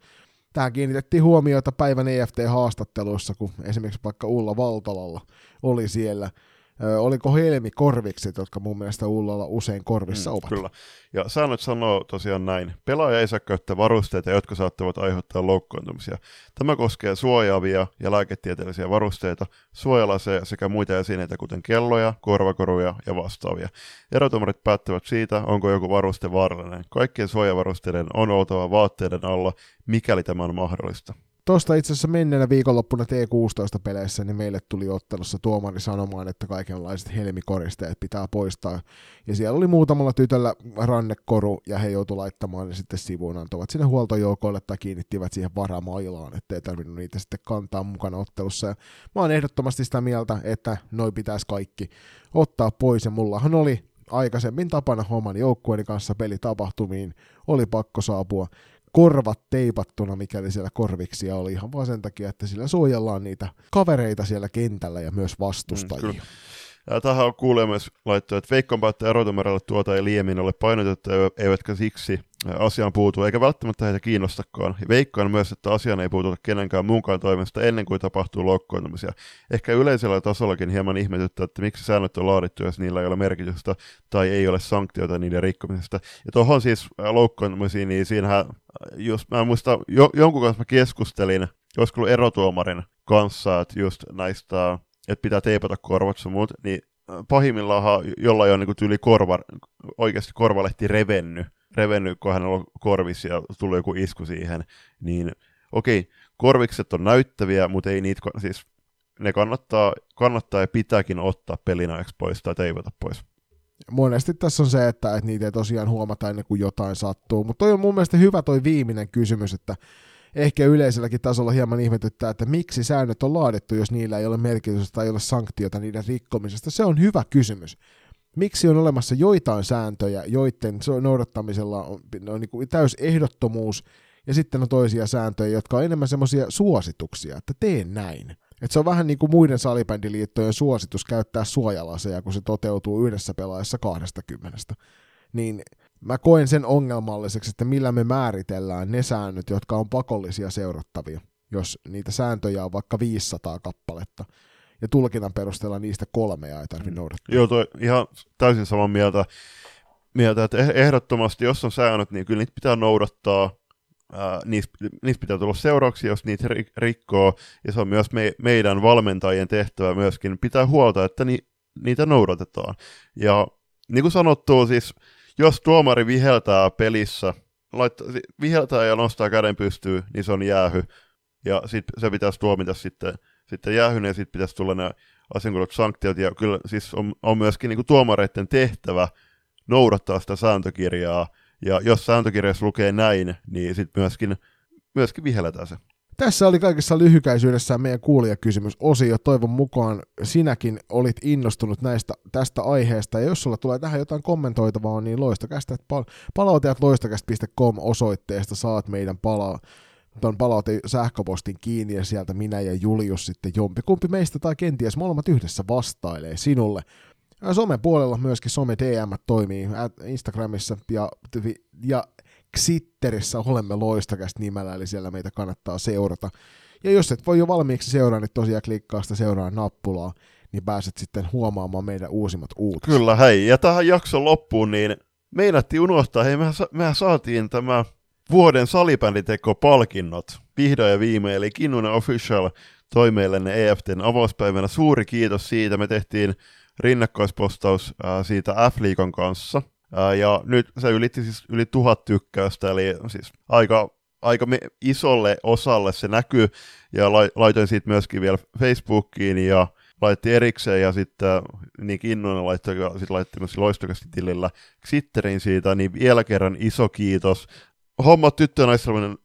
Tähän kiinnitettiin huomiota päivän EFT-haastatteluissa, kun esimerkiksi vaikka Ulla Valtalalla oli siellä – Ö, oliko helmikorvikset, jotka mun mielestä Ullalla usein korvissa mm, ovat? Kyllä. Ja säännöt sanoo tosiaan näin. Pelaaja ei saa käyttää varusteita, jotka saattavat aiheuttaa loukkaantumisia. Tämä koskee suojaavia ja lääketieteellisiä varusteita, suojalaseja sekä muita esineitä, kuten kelloja, korvakoruja ja vastaavia. Erotumarit päättävät siitä, onko joku varuste vaarallinen. Kaikkien suojavarusteiden on oltava vaatteiden alla, mikäli tämä on mahdollista. Tuosta itse asiassa menneenä viikonloppuna T16-peleissä, niin meille tuli ottelussa tuomari sanomaan, että kaikenlaiset helmikoristeet pitää poistaa. Ja siellä oli muutamalla tytöllä rannekoru, ja he joutuivat laittamaan ne sitten sivuun, antoivat sinne huoltojoukoille tai kiinnittivät siihen varamailaan, ettei tarvinnut niitä sitten kantaa mukana ottelussa. Ja mä oon ehdottomasti sitä mieltä, että noi pitäisi kaikki ottaa pois, ja mullahan oli aikaisemmin tapana oman joukkueeni kanssa pelitapahtumiin, oli pakko saapua korvat teipattuna, mikäli siellä korviksia oli ihan vaan sen takia, että sillä suojellaan niitä kavereita siellä kentällä ja myös vastustajia. Mm, ja tähän on kuulee myös laittu, että veikkaanpa, että erotumerelle tuota ei liemin ole painotettu, eivätkä siksi asiaan puutu, eikä välttämättä heitä kiinnostakaan. Veikkaan myös, että asiaan ei puututa kenenkään muunkaan toimesta ennen kuin tapahtuu loukkoontumisia. Ehkä yleisellä tasollakin hieman ihmetyttää, että miksi säännöt on laadittu, jos niillä ei ole merkitystä tai ei ole sanktioita niiden rikkomisesta. Ja tuohon siis loukkoontumisiin, niin siinähän, jos mä muistan, jo, jonkun kanssa mä keskustelin, olisiko ollut erotuomarin kanssa, että just näistä että pitää teipata korvat ja muut, niin pahimmillaan jollain on niin tyyli korva, oikeasti korvalehti revennyt, revennyt, kun hän on korvissa ja tullut joku isku siihen, niin okei, korvikset on näyttäviä, mutta ei niitä, siis ne kannattaa, kannattaa ja pitääkin ottaa pelinajaksi pois tai teipata pois. Monesti tässä on se, että, että niitä ei tosiaan huomata ennen kuin jotain sattuu, mutta toi on mun mielestä hyvä toi viimeinen kysymys, että ehkä yleiselläkin tasolla hieman ihmetyttää, että miksi säännöt on laadittu, jos niillä ei ole merkitystä tai ei ole sanktiota niiden rikkomisesta. Se on hyvä kysymys. Miksi on olemassa joitain sääntöjä, joiden noudattamisella on, on niin kuin täys ehdottomuus, ja sitten on toisia sääntöjä, jotka on enemmän semmoisia suosituksia, että teen näin. Et se on vähän niin kuin muiden salibändiliittojen suositus käyttää suojalaseja, kun se toteutuu yhdessä pelaajassa 20. Niin mä koen sen ongelmalliseksi, että millä me määritellään ne säännöt, jotka on pakollisia seurattavia, jos niitä sääntöjä on vaikka 500 kappaletta, ja tulkinnan perusteella niistä kolmea ei tarvitse mm. noudattaa. Joo, toi ihan täysin samaa mieltä, mieltä, että eh- ehdottomasti, jos on säännöt, niin kyllä niitä pitää noudattaa, ää, niistä, niistä pitää tulla seurauksia, jos niitä rikkoo, ja se on myös me, meidän valmentajien tehtävä myöskin pitää huolta, että ni, niitä noudatetaan. Ja niin kuin sanottu, siis jos tuomari viheltää pelissä, laittaa, viheltää ja nostaa käden pystyyn, niin se on jäähy. Ja sit se pitäisi tuomita sitten, sitten jäähyn ja sitten pitäisi tulla ne asiankuuluvat sanktiot. Ja kyllä siis on, on myöskin niin kuin tuomareiden tehtävä noudattaa sitä sääntökirjaa. Ja jos sääntökirjassa lukee näin, niin sitten myöskin, myöskin vihelletään se. Tässä oli kaikessa lyhykäisyydessään meidän kuulijakysymysosio. Toivon mukaan sinäkin olit innostunut näistä, tästä aiheesta. Ja jos sulla tulee tähän jotain kommentoitavaa, niin loistakästä, pal- palautajat loistakäst.com osoitteesta saat meidän palaa tuon palaute sähköpostin kiinni ja sieltä minä ja Julius sitten jompikumpi meistä tai kenties molemmat yhdessä vastailee sinulle. Somen puolella myöskin some DM toimii Instagramissa ja, ja Xitterissä olemme loistakästä nimellä, eli siellä meitä kannattaa seurata. Ja jos et voi jo valmiiksi seuraa, niin tosiaan klikkaa sitä seuraa nappulaa, niin pääset sitten huomaamaan meidän uusimmat uutiset. Kyllä, hei. Ja tähän jakson loppuun, niin meinattiin unohtaa, hei, mehän, mehän saatiin tämä vuoden salibänditeko palkinnot. Vihdoin ja viimein, eli Kinnunen Official toi meille ne EFTn avauspäivänä. Suuri kiitos siitä. Me tehtiin rinnakkaispostaus siitä F-liikan kanssa. Ja nyt se ylitti siis yli tuhat tykkäystä, eli siis aika, aika isolle osalle se näkyy. Ja la, laitoin siitä myöskin vielä Facebookiin ja laitti erikseen ja sitten niin Kinnunen laittoi, sit laitti myös loistokasti tilillä Xitterin siitä, niin vielä kerran iso kiitos. Hommat tyttö- ja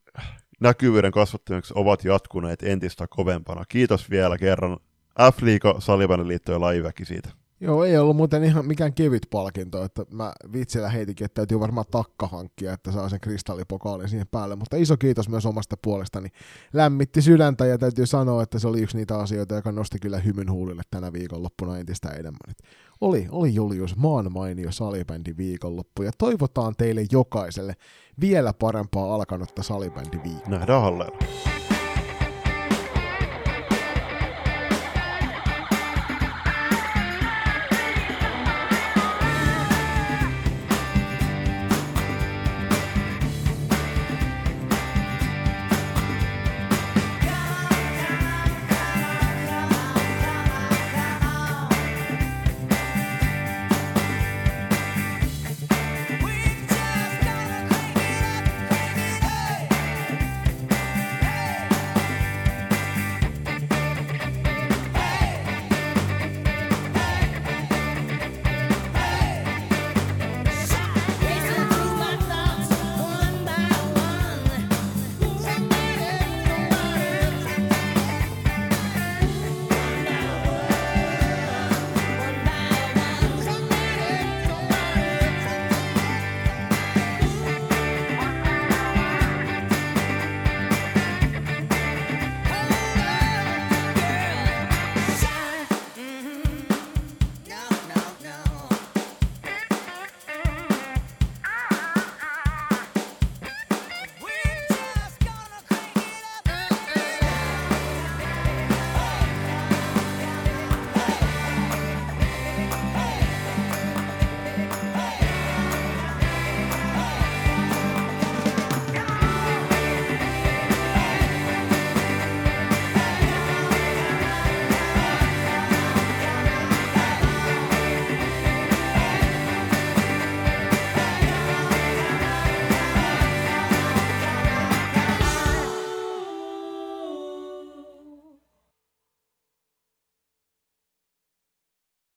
näkyvyyden kasvattamiseksi ovat jatkuneet entistä kovempana. Kiitos vielä kerran F-liiga, Salibandiliitto ja Laiväki siitä. Joo, ei ollut muuten ihan mikään kevyt palkinto, että mä vitsillä heitinkin, että täytyy varmaan takka hankkia, että saa sen kristallipokaalin siihen päälle, mutta iso kiitos myös omasta puolestani. Lämmitti sydäntä ja täytyy sanoa, että se oli yksi niitä asioita, joka nosti kyllä hymyn huulille tänä viikonloppuna entistä enemmän. Oli, oli Julius maan mainio salibändi viikonloppu ja toivotaan teille jokaiselle vielä parempaa alkanutta salibändi viikkoa. Nähdään hallella.